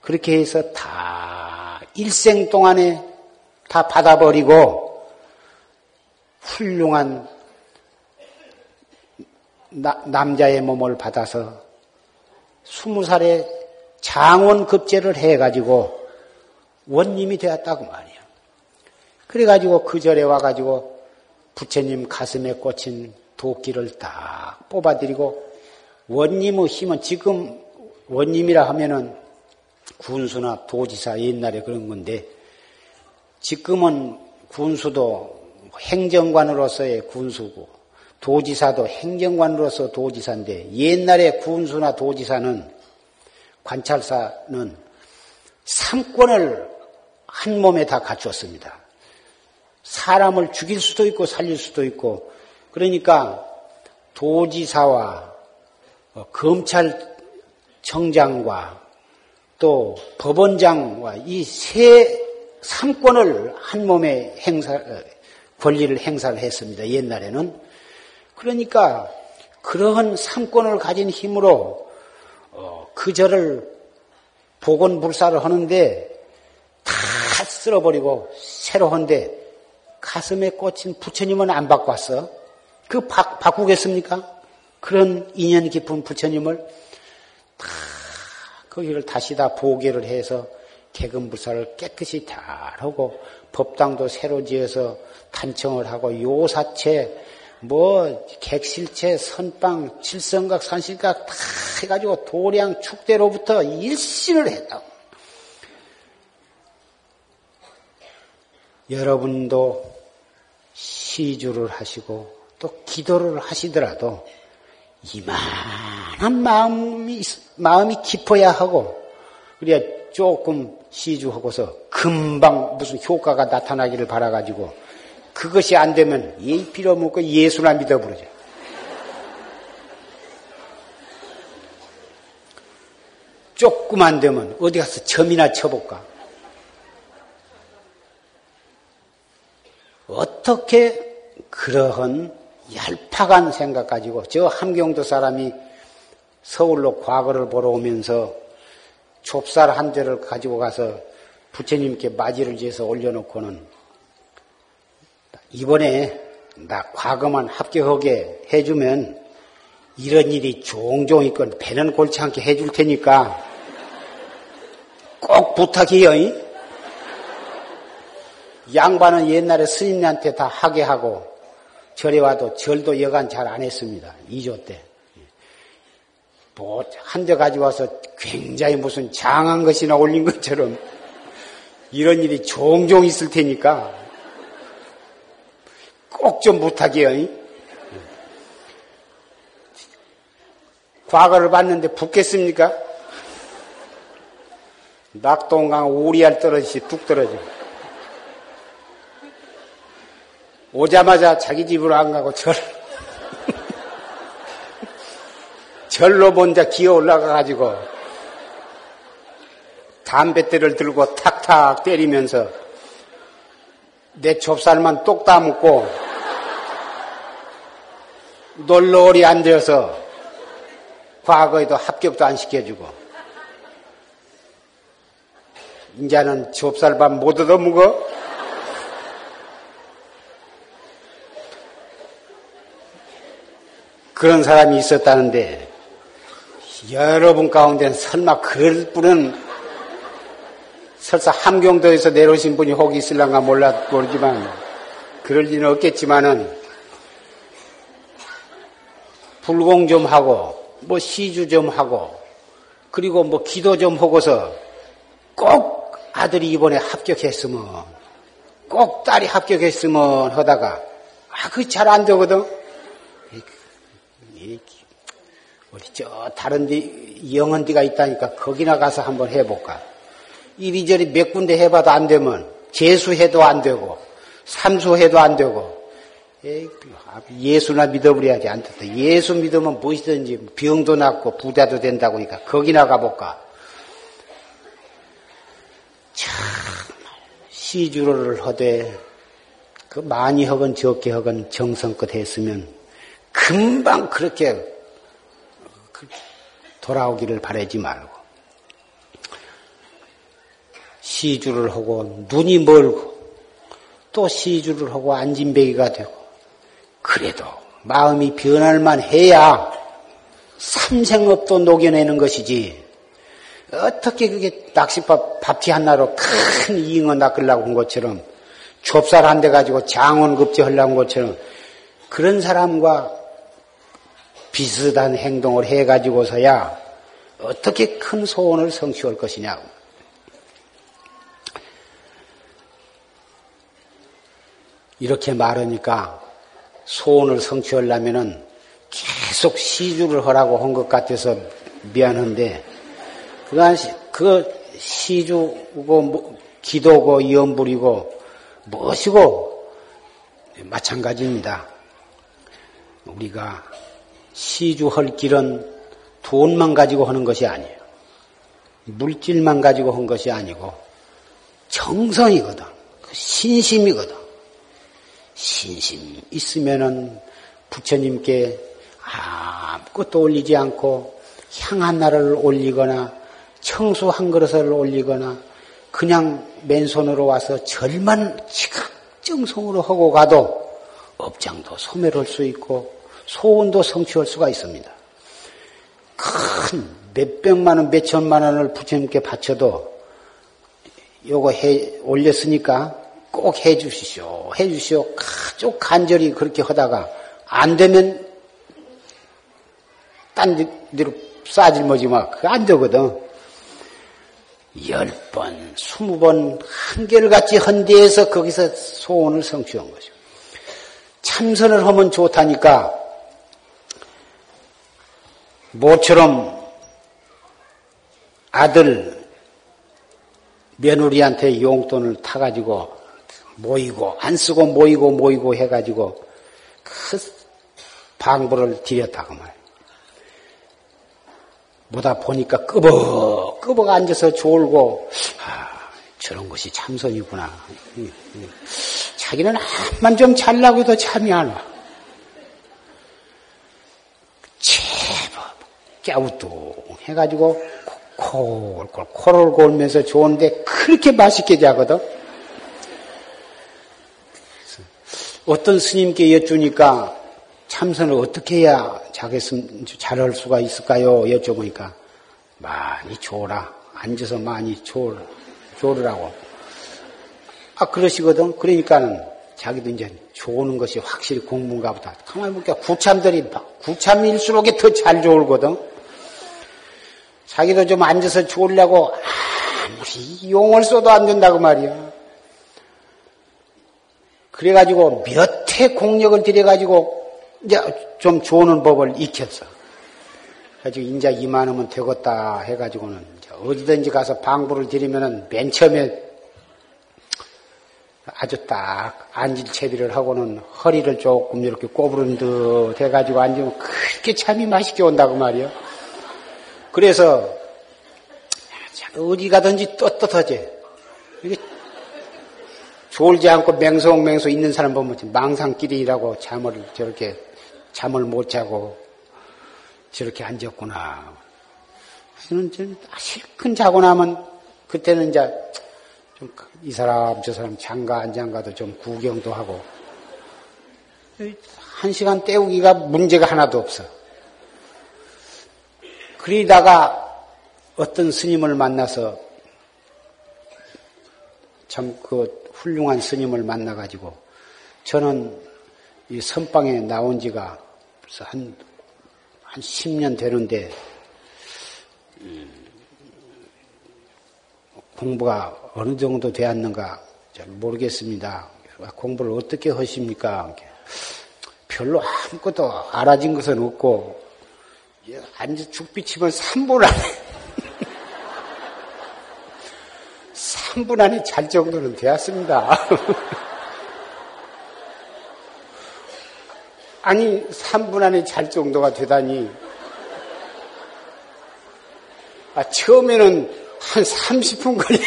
Speaker 1: 그렇게 해서 다 일생 동안에 다 받아버리고 훌륭한 나, 남자의 몸을 받아서 스무 살에 장원 급제를 해가지고 원님이 되었다고 말이야. 그래가지고 그 절에 와가지고 부처님 가슴에 꽂힌 도끼를 딱 뽑아드리고 원님의 힘은 지금 원님이라 하면은 군수나 도지사 옛날에 그런 건데 지금은 군수도 행정관으로서의 군수고 도지사도 행정관으로서 도지사인데 옛날에 군수나 도지사는 관찰사는 삼권을 한 몸에 다 갖추었습니다. 사람을 죽일 수도 있고 살릴 수도 있고 그러니까 도지사와 어, 검찰청장과 또 법원장과 이 세 삼권을 한 몸에 행사 어, 권리를 행사를 했습니다. 옛날에는. 그러니까 그러한 삼권을 가진 힘으로 어, 그 절을 복원불사를 하는데 다 쓸어버리고 새로 한데 가슴에 꽂힌 부처님은 안 바꿨어. 그 바, 바꾸겠습니까? 그런 인연 깊은 부처님을 다 거기를 다시 다 보계를 해서 개근불사를 깨끗이 잘 하고 법당도 새로 지어서 탄청을 하고 요사체 뭐 객실체 선빵 칠성각 산신각 다 해가지고 도량 축대로부터 일신을 했다고. 여러분도 시주를 하시고 또 기도를 하시더라도 이만한 마음이, 마음이 깊어야 하고, 그래야 조금 시주하고서 금방 무슨 효과가 나타나기를 바라가지고, 그것이 안 되면 예 필요 없고 예수나 믿어버리죠. 조금 안 되면 어디 가서 점이나 쳐볼까? 어떻게 그러한 얄팍한 생각 가지고 저 함경도 사람이 서울로 과거를 보러 오면서 좁쌀 한 대를 가지고 가서 부처님께 맞이를 지어서 올려놓고는 이번에 나 과거만 합격하게 해주면 이런 일이 종종 있건 배는 골치 않게 해줄 테니까 꼭 부탁해요. 양반은 옛날에 스님한테 다 하게 하고 절에 와도 절도 여간 잘 안 했습니다. 2조 때. 뭐, 한대 가지고 와서 굉장히 무슨 장한 것이나 올린 것처럼 이런 일이 종종 있을 테니까 꼭 좀 부탁해요. 과거를 봤는데 붙겠습니까? 낙동강 오리알 떨어지시 뚝 떨어져. 오자마자 자기 집으로 안 가고 절, 절로 먼저 기어 올라가가지고 담뱃대를 들고 탁탁 때리면서 내 좁쌀만 똑 따먹고 놀러오리 앉아서 과거에도 합격도 안 시켜주고 이제는 좁쌀밥 못 얻어먹어? 그런 사람이 있었다는데 여러분 가운데는 설마 그럴 분은 설사 함경도에서 내려오신 분이 혹 있을란가 몰라 모르지만 그럴 리는 없겠지만은 불공 좀 하고 뭐 시주 좀 하고 그리고 뭐 기도 좀 하고서 꼭 아들이 이번에 합격했으면 꼭 딸이 합격했으면 하다가 아 그 잘 안 되거든. 우리 저 다른 데 영원 데가 있다니까 거기나 가서 한번 해볼까. 이리저리 몇 군데 해봐도 안 되면 재수해도 안 되고 삼수해도 안 되고 예수나 믿어버려야지 안 된다. 예수 믿으면 무엇이든지 병도 낫고 부자도 된다고 하니까 거기나 가볼까. 참 시주를 하되 그 많이 하건 적게 하건 정성껏 했으면 금방 그렇게 돌아오기를 바라지 말고 시주를 하고 눈이 멀고 또 시주를 하고 안진배기가 되고 그래도 마음이 변할만 해야 삼생업도 녹여내는 것이지 어떻게 그게 낚시밥 밥티 하나로 큰 이잉어 낚으려고 한 것처럼 좁쌀 한 대 가지고 장원급제 하려고 한 것처럼 그런 사람과 비슷한 행동을 해가지고서야 어떻게 큰 소원을 성취할 것이냐고. 이렇게 말하니까 소원을 성취하려면은 계속 시주를 하라고 한 것 같아서 미안한데, 그간 그 시주고, 뭐, 기도고, 연불이고, 무엇이고, 마찬가지입니다. 우리가 시주할 길은 돈만 가지고 하는 것이 아니에요. 물질만 가지고 한 것이 아니고 정성이거든. 그 신심이거든. 신심 있으면은 부처님께 아무것도 올리지 않고 향 하나를 올리거나 청수 한 그릇을 올리거나 그냥 맨손으로 와서 절만 지각정성으로 하고 가도 업장도 소멸할 수 있고 소원도 성취할 수가 있습니다. 큰 몇백만 원, 몇천만 원을 부처님께 바쳐도 요거 해, 올렸으니까 꼭 해 주시오. 해 주시오. 쭉 간절히 그렇게 하다가 안 되면 딴 데로 싸질머지 마. 그안 되거든. 열 번, 스무 번 한결같이 헌 데에서 거기서 소원을 성취한 거죠. 참선을 하면 좋다니까 모처럼 아들 며느리한테 용돈을 타가지고 모이고 안 쓰고 모이고 모이고 해가지고 그 방부를 들였다고 말이에요. 보다 보니까 끄벅 끄벅 앉아서 졸고 아, 저런 것이 참선이구나. 자기는 한만 좀 잘나고 해도 참이 안 와. 제법 깨우뚱 해가지고 콜콜 코를 골면서 좋은데 그렇게 맛있게 자거든. 어떤 스님께 여쭈니까 참선을 어떻게 해야 잘할 수가 있을까요? 여쭤보니까 많이 줘라. 앉아서 많이 줘, 줘라고. 아, 그러시거든. 그러니까는 자기도 이제 좋은 것이 확실히 공부인가 보다. 가만히 보니까 구참들이, 구참일수록 더잘 좋을거든. 자기도 좀 앉아서 좋으려고 아무리 용을 써도 안 된다고 말이야. 그래가지고 몇 해 공력을 들여가지고 이제 좀 좋은 법을 익혔어. 그래가지고 인자 이만하면 되겠다 해가지고는 어디든지 가서 방부를 드리면은 맨 처음에 아주 딱 앉을 채비를 하고는 허리를 조금 이렇게 꼬부른 듯 해가지고 앉으면 그렇게 참이 맛있게 온다고 말이요. 그래서 어디 가든지 떳떳하지. 이게 졸지 않고 맹성맹소 있는 사람 보면 망상끼리라고 잠을 저렇게 잠을 못 자고 저렇게 앉았구나. 저는 좀 실컷 자고 나면 그때는 이제 좀 이 사람 저 사람 장가 안 장가도 좀 구경도 하고 한 시간 때우기가 문제가 하나도 없어. 그러다가 어떤 스님을 만나서 참그 훌륭한 스님을 만나가지고 저는 이 선방에 나온 지가 한, 한 10년 되는데, 음, 공부가 어느 정도 되었는가 잘 모르겠습니다. 공부를 어떻게 하십니까? 별로 아무것도 알아진 것은 없고, 앉아 죽비치면 3분 안에 3분 안에 잘 정도는 되었습니다. 아니, 3분 안에 잘 정도가 되다니. 아, 처음에는 한 30분 걸려.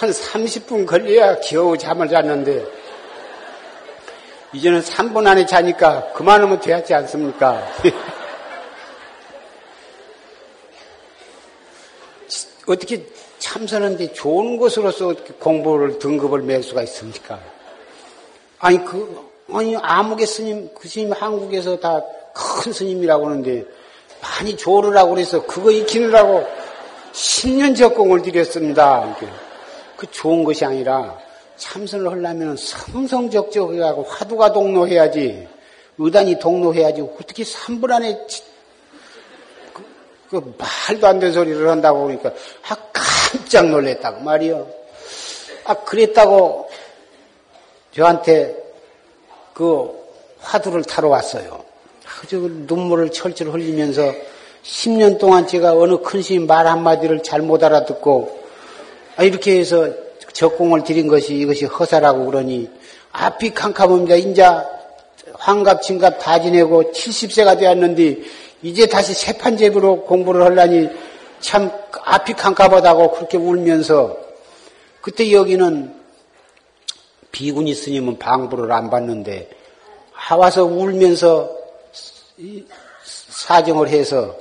Speaker 1: 한 30분 걸려야 겨우 잠을 잤는데, 이제는 3분 안에 자니까 그만하면 되었지 않습니까? 어떻게 참선하는데 좋은 것으로서 공부를 등급을 맬 수가 있습니까? 아니 그 아니 아무개 스님 그 스님 한국에서 다 큰 스님이라고 하는데 많이 조르라고 그래서 그거 익히느라고 10년 적공을 들였습니다. 그 좋은 것이 아니라 참선을 하려면 성성적적하고 화두가 동로해야지 의단이 동로해야지 어떻게 3분 안에 그 말도 안 되는 소리를 한다고 그러니까 아 깜짝 놀랐다고 말이요. 아 그랬다고 저한테 그 화두를 타러 왔어요. 아주 눈물을 철철 흘리면서 10년 동안 제가 어느 큰 스님 말 한마디를 잘못 알아듣고 아 이렇게 해서 적공을 드린 것이 이것이 허사라고 그러니 앞이 캄캄합니다. 인자 환갑, 진갑 다 지내고 70세가 되었는데 이제 다시 세판제부로 공부를 하려니 참 앞이 캄캄하다고 그렇게 울면서 그때 여기는 비군이 스님은 방부를 안 받는데 하와서 울면서 사정을 해서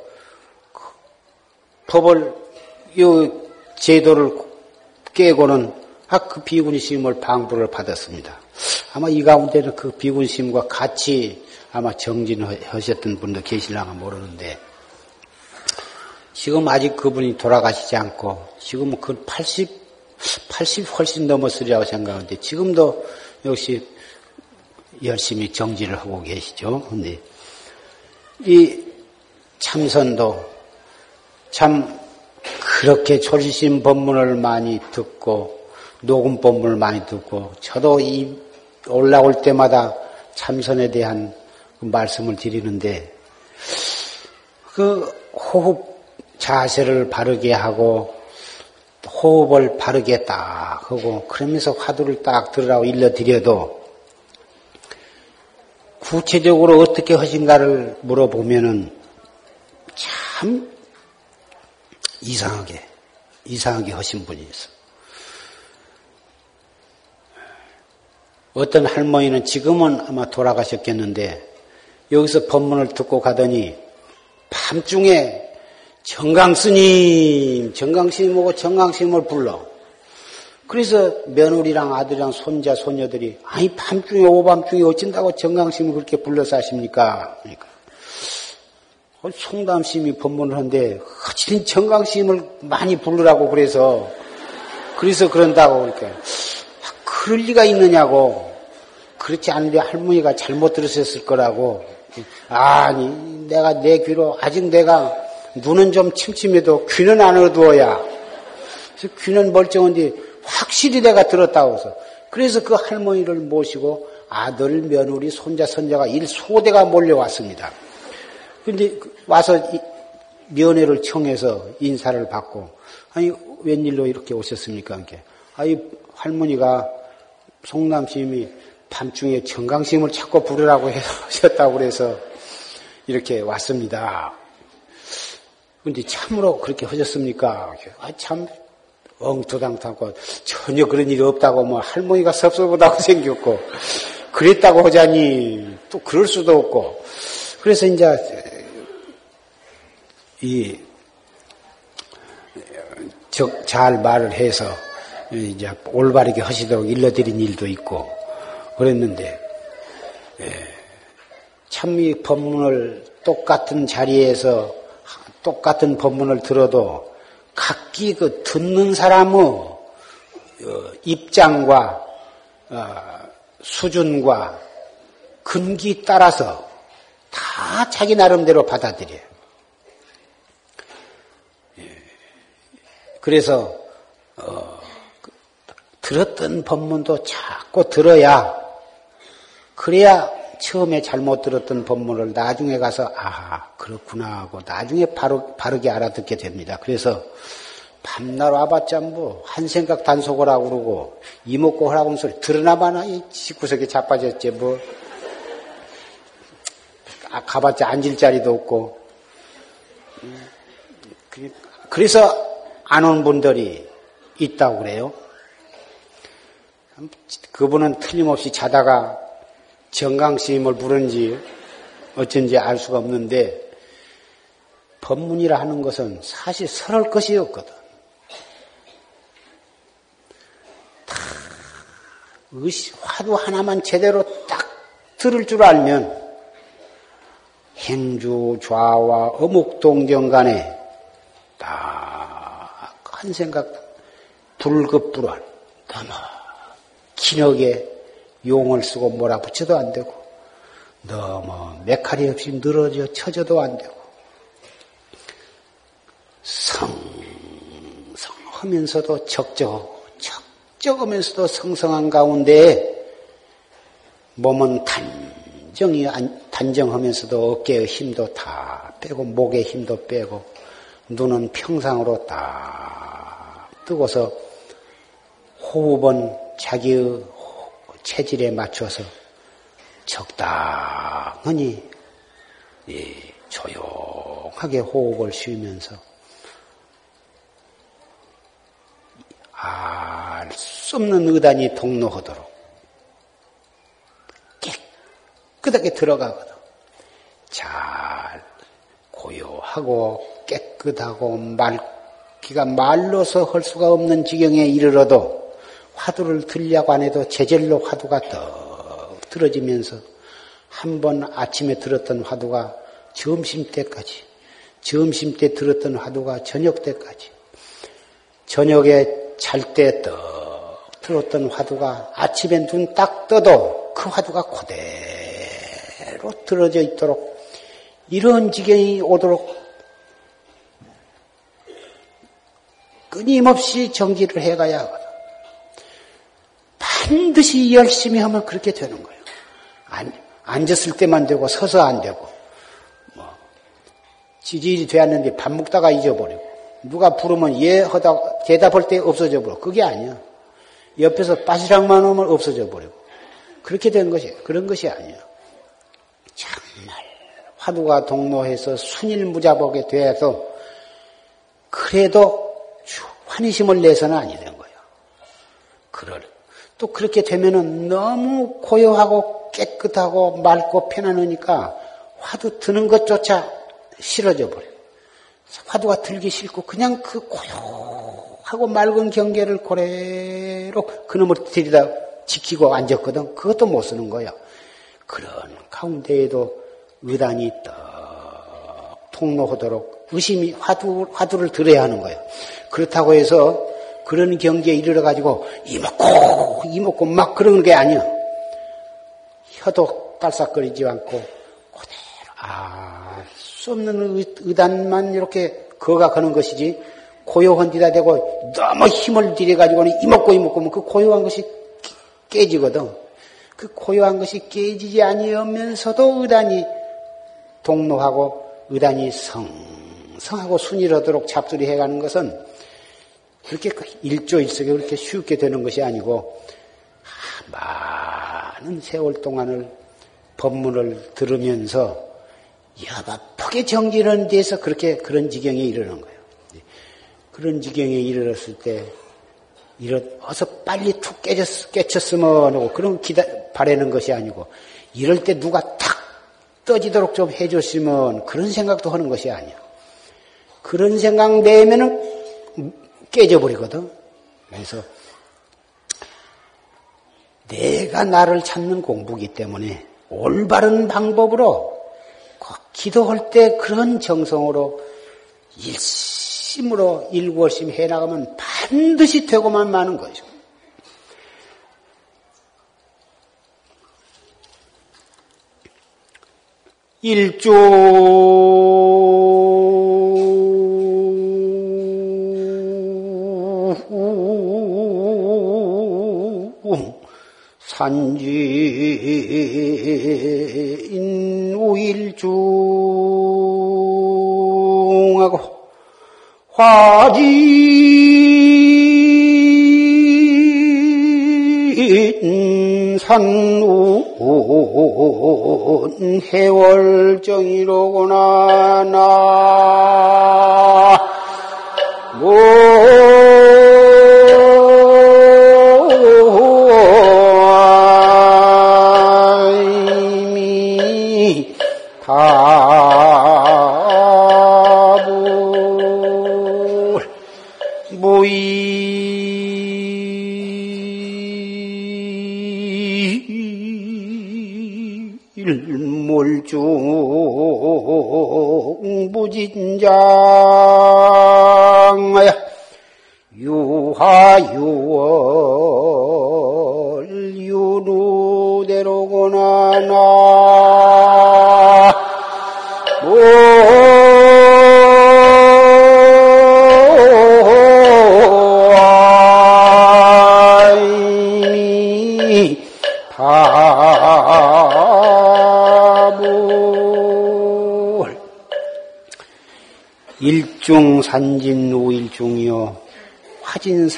Speaker 1: 법을 이 제도를 깨고는 그 비군이 스님을 방부를 받았습니다. 아마 이 가운데는 그 비군 스님과 같이 아마 정진하셨던 분도 계실랑가 모르는데 지금 아직 그분이 돌아가시지 않고 지금 그 80, 80 훨씬 넘었으리라고 생각하는데 지금도 역시 열심히 정진을 하고 계시죠. 근데 이 참선도 참 그렇게 조지신 법문을 많이 듣고 녹음 법문을 많이 듣고 저도 이 올라올 때마다 참선에 대한 그 말씀을 드리는데 그 호흡 자세를 바르게 하고 호흡을 바르게 딱 하고 그러면서 화두를 딱 들으라고 일러드려도 구체적으로 어떻게 하신가를 물어보면은 참 이상하게 이상하게 하신 분이 있어. 어떤 할머니는 지금은 아마 돌아가셨겠는데 여기서 법문을 듣고 가더니 밤중에 정강스님, 정강스님하고 정강스님을 불러. 그래서 며느리랑 아들이랑 손자, 손녀들이, 아니, 밤중에, 오밤중에 어쩐다고 정강스님을 그렇게 불러서 하십니까? 그러니까. 송담스님이 법문을 하는데, 어쨌든 정강스님을 많이 부르라고 그래서, 그래서 그런다고, 그러니까. 아, 그럴 리가 있느냐고. 그렇지 않은데 할머니가 잘못 들으셨을 거라고. 아니, 내가 내 귀로, 아직 내가 눈은 좀 침침해도 귀는 안 어두워야. 그래서 귀는 멀쩡한데 확실히 내가 들었다고 해서. 그래서 그 할머니를 모시고 아들, 며느리, 손자, 손자가 일소대가 몰려왔습니다. 근데 와서 면회를 청해서 인사를 받고, 아니, 웬일로 이렇게 오셨습니까? 이렇게. 아니, 할머니가 송남심이 밤중에 정강심을 찾고 부르라고 하셨다고 그래서 이렇게 왔습니다. 근데 참으로 그렇게 하셨습니까? 아, 참, 엉투당하고 전혀 그런 일이 없다고 뭐 할머니가 섭섭하다고 생겼고, 그랬다고 하자니 또 그럴 수도 없고, 그래서 이제, 이, 적, 잘 말을 해서 이제 올바르게 하시도록 일러드린 일도 있고, 그랬는데, 예, 참이 법문을 똑같은 자리에서 똑같은 법문을 들어도 각기 그 듣는 사람의 어, 입장과 어, 수준과 근기 따라서 다 자기 나름대로 받아들여요. 예. 그래서 어, 들었던 법문도 자꾸 들어야 그래야 처음에 잘못 들었던 법문을 나중에 가서 아 그렇구나 하고 나중에 바로 바르게 알아듣게 됩니다. 그래서 밤날 와봤자 뭐 한 생각 단속을 하고 그러고 이먹고 하라고 소리 들으나마나 이 집구석에 자빠졌지 뭐 아, 가봤자 앉을 자리도 없고 그래서 안 온 분들이 있다고 그래요. 그분은 틀림없이 자다가 정강스님을 부른지 어쩐지 알 수가 없는데 법문이라 하는 것은 사실 설할 것이 없거든. 다 의시, 화두 하나만 제대로 딱 들을 줄 알면 행주 좌와 어묵동정 간에 딱 한 생각 불급불안 너무 기력에 용을 쓰고 몰아붙여도 안 되고 너무 메카리 없이 늘어져 쳐져도 안 되고 성성하면서도 적적하고 적적하면서도 성성한 가운데 몸은 단정히 단정하면서도 어깨의 힘도 다 빼고 목의 힘도 빼고 눈은 평상으로 딱 뜨고서 호흡은 자기의 체질에 맞춰서 적당히 조용하게 호흡을 쉬면서 알 수 없는 의단이 동로하도록 깨끗하게 들어가거든. 잘 고요하고 깨끗하고 맑기가 말로서 할 수가 없는 지경에 이르러도 화두를 들려고 안 해도 제절로 화두가 떡 들어지면서 한 번 아침에 들었던 화두가 점심 때까지, 점심 때 들었던 화두가 저녁 때까지, 저녁에 잘 때 떡 들었던 화두가 아침에 눈 딱 떠도 그 화두가 그대로 들어져 있도록 이런 지경이 오도록 끊임없이 정지를 해가야. 반드시 열심히 하면 그렇게 되는 거예요. 안, 앉았을 때만 되고 서서 안 되고 뭐 지질이 되었는데 밥 먹다가 잊어버리고 누가 부르면 예 하다 대답할 때 없어져 버려. 그게 아니야. 옆에서 빠시락만 오면 없어져 버리고 그렇게 된 것이 그런 것이 아니야. 정말 화두가 동로해서 순일무자복에 되어서 그래도 환희심을 내서는 아니 된 거예요. 그럴 또 그렇게 되면은 너무 고요하고 깨끗하고 맑고 편안하니까 화두 드는 것조차 싫어져 버려요. 화두가 들기 싫고 그냥 그 고요하고 맑은 경계를 고래로 그놈을 들이다 지키고 앉았거든. 그것도 못 쓰는 거야. 그런 가운데에도 의단이 떡 통로하도록 의심이 화두, 화두를 들어야 하는 거예요. 그렇다고 해서 그런 경계에 이르러 가지고 이먹고 이먹고 막 그러는 게 아니야. 혀도 딸싹거리지 않고 그대로 알수 없는 의단만 이렇게 거각하는 것이지 고요한 데다 대고 너무 힘을 들여 가지고는 이먹고 이먹고 그 고요한 것이 깨지거든. 그 고요한 것이 깨지지 아니하면서도 의단이 동로하고 의단이 성성하고 순일하도록 잡수리 해가는 것은 그렇게 그 일조일석에 그렇게 쉽게 되는 것이 아니고 많은 세월 동안을 법문을 들으면서 여러 폭의 정지는 데서 그렇게 그런 지경에 이르는 거예요. 그런 지경에 이르렀을 때 이런 어서 빨리 툭 깨졌, 깨쳤으면 하고 그런 기다 바라는 것이 아니고 이럴 때 누가 탁 떠지도록 좀 해줬으면 그런 생각도 하는 것이 아니야. 그런 생각 내면은 깨져버리거든. 그래서 내가 나를 찾는 공부기 때문에 올바른 방법으로 기도할 때 그런 정성으로 일심으로 일구월심 해나가면 반드시 되고만 마는 거죠. 일조 산지인 우일중하고 화진 산운 해월정이로구나. 나무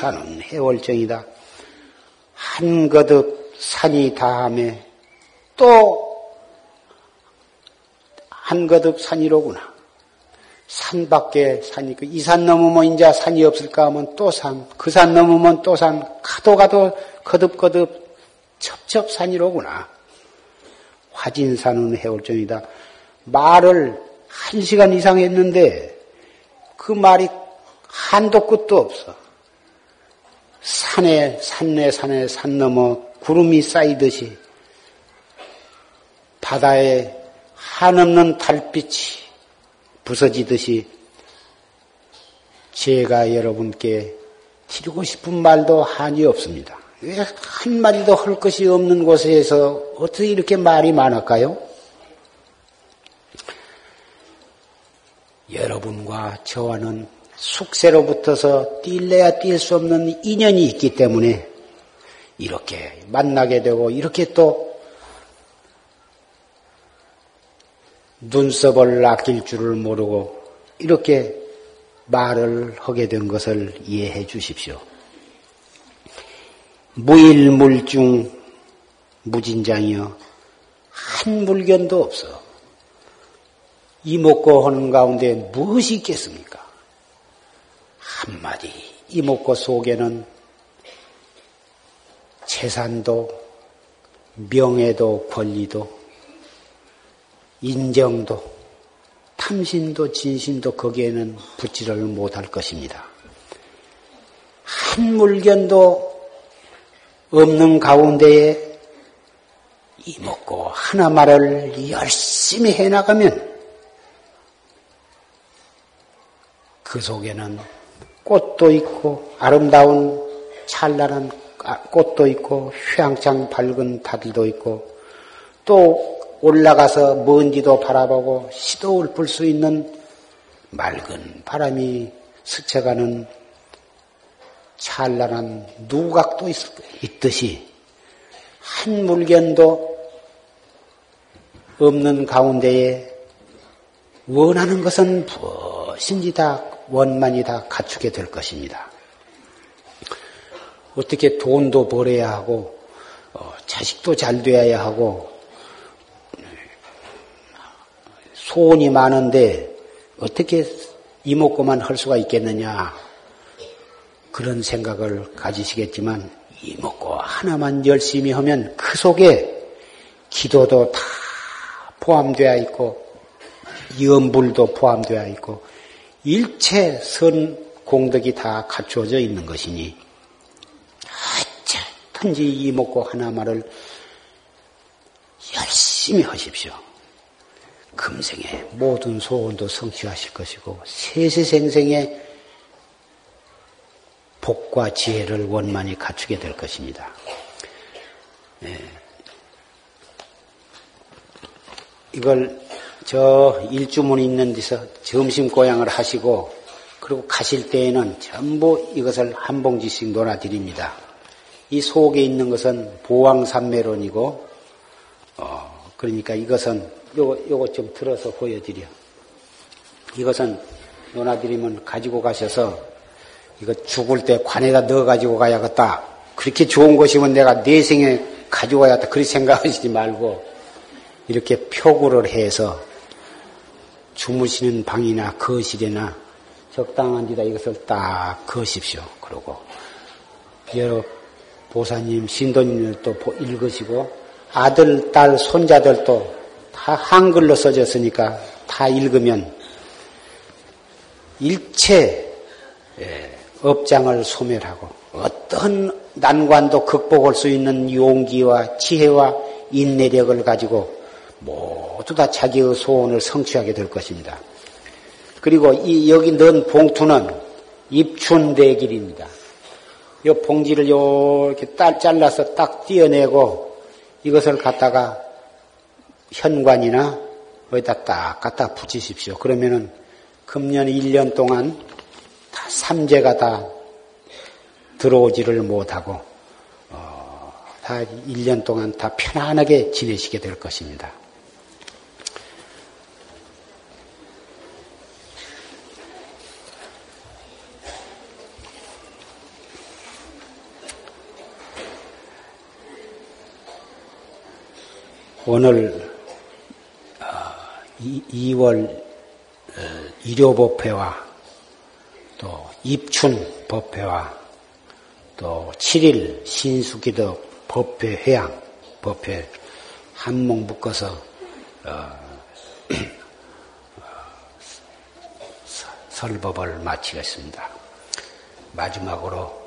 Speaker 1: 산은 해월정이다. 한 거듭 산이 다음에 또 한 거듭 산이로구나. 산 밖에 산이 그 이산 넘으면 이제 산이 없을까 하면 또 산, 그 산 넘으면 또 산, 가도 가도 거듭거듭 첩첩산이로구나. 화진산은 해월정이다. 말을 한 시간 이상 했는데 그 말이 한도 끝도 없어. 산에, 산내, 산에, 산 넘어 구름이 쌓이듯이 바다에 한없는 달빛이 부서지듯이 제가 여러분께 드리고 싶은 말도 한이 없습니다. 한마디도 할 것이 없는 곳에서 어떻게 이렇게 말이 많을까요? 여러분과 저와는 숙세로 붙어서 뛸래야 뛸 수 없는 인연이 있기 때문에 이렇게 만나게 되고 이렇게 또 눈썹을 아낄 줄을 모르고 이렇게 말을 하게 된 것을 이해해 주십시오. 무일물중 무진장이여 한 물견도 없어. 이목고 하는 가운데 무엇이 있겠습니까? 한마디 이목고 속에는 재산도 명예도 권리도 인정도 탐신도 진신도 거기에는 붙지를 못할 것입니다. 한 물견도 없는 가운데에 이먹고 하나말을 열심히 해나가면 그 속에는 꽃도 있고 아름다운 찬란한 꽃도 있고 휘황창 밝은 다들도 있고 또 올라가서 먼지도 바라보고 시도를 불 수 있는 맑은 바람이 스쳐가는 찬란한 누각도 있, 듯이 한 물견도 없는 가운데에 원하는 것은 무엇인지 다 원만히 다 갖추게 될 것입니다. 어떻게 돈도 벌어야 하고 어, 자식도 잘 되어야 하고 소원이 많은데 어떻게 이목구만 할 수가 있겠느냐 그런 생각을 가지시겠지만 이목구 하나만 열심히 하면 그 속에 기도도 다 포함되어 있고 염불도 포함되어 있고 일체 선 공덕이 다 갖추어져 있는 것이니 어쨌든지 이목구 하나만을 열심히 하십시오. 금생에 모든 소원도 성취하실 것이고 세세생생의 복과 지혜를 원만히 갖추게 될 것입니다. 네. 이걸 저 일주문 있는 데서 점심 고향을 하시고 그리고 가실 때에는 전부 이것을 한 봉지씩 놀아드립니다. 이 속에 있는 것은 보왕산매론이고 어, 그러니까 이것은 요거, 요거 좀 들어서 보여드려. 이것은 논아드리면 가지고 가셔서 이거 죽을 때 관에다 넣어 가지고 가야겠다. 그렇게 좋은 것이면 내가 내 생에 가지고 가야겠다. 그렇게 생각하시지 말고 이렇게 표구를 해서 주무시는 방이나 거실이나 적당한 데다 이것을 딱 거십시오. 그러고 여러 보사님, 신도님들도 읽으시고 아들, 딸, 손자들도 다 한글로 써졌으니까 다 읽으면 일체 예, 업장을 소멸하고 어떤 난관도 극복할 수 있는 용기와 지혜와 인내력을 가지고 모두 다 자기의 소원을 성취하게 될 것입니다. 그리고 이 여기 넣은 봉투는 입춘대길입니다. 이 봉지를 이렇게 딸 잘라서 딱 띄어내고 이것을 갖다가 현관이나 어디다 딱 갖다 붙이십시오. 그러면은 금년 1년 동안 다 삼재가 다 들어오지를 못하고 어, 다 1년 동안 다 편안하게 지내시게 될 것입니다. 오늘 2월 일요법회와 또 입춘 법회와 또 7일 신수기도 법회 회양 법회 한몫 묶어서 어, 설법을 마치겠습니다. 마지막으로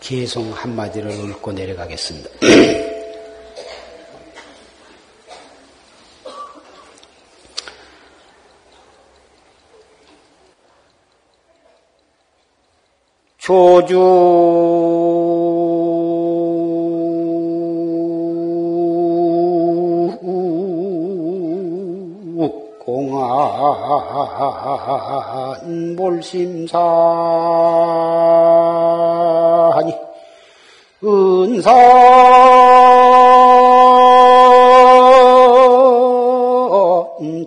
Speaker 1: 개송 한마디를 읊고 내려가겠습니다. 조주. 공화 은산 몰심사하니 은산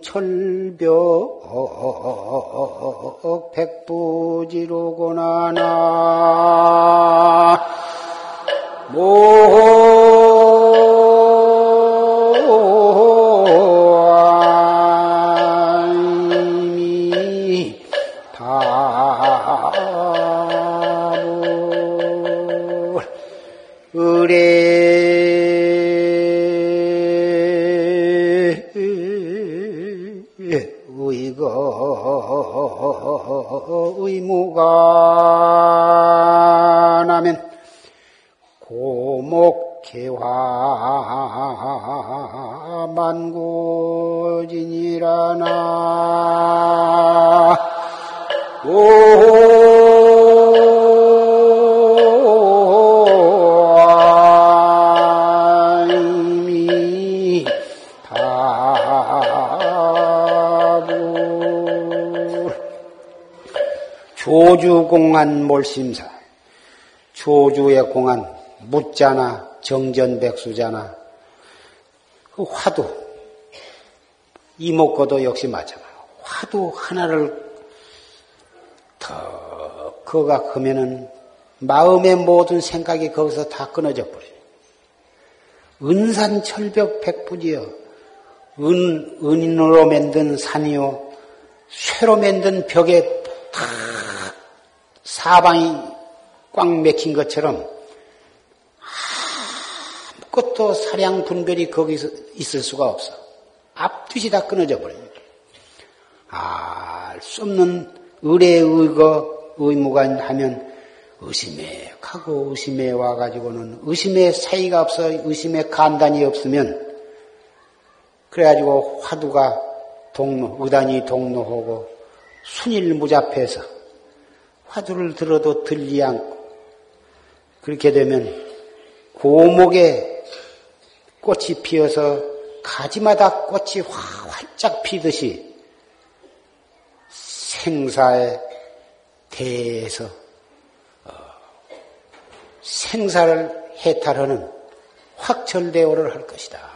Speaker 1: 철벽 백 부지로구나 나. 의무 조주 공안 몰심사 조주의 공안 묻자나 정전백수자나 그 화두 이목고도 역시 마찬가지 화두 하나를 더 그가 크면은 마음의 모든 생각이 거기서 다 끊어져 버려요. 은산 철벽 백부지여 은 은인으로 만든 산이요. 쇠로 만든 벽에 다 사방이 꽉 맥힌 것처럼 아무것도 사량 분별이 거기서 있을 수가 없어. 앞뒤시 다 끊어져 버립니다. 알수 없는 의뢰 의거 의무가 하면 의심에 가고 의심에 와가지고는 의심의 사이가 없어 의심의 간단이 없으면 그래가지고 화두가 동로 의단이 동로하고 순일무잡해서 화두를 들어도 들리 않고 그렇게 되면 고목에 꽃이 피어서 가지마다 꽃이 활짝 피듯이 생사에 대해서 어, 생사를 해탈하는 확철대오를 할 것이다.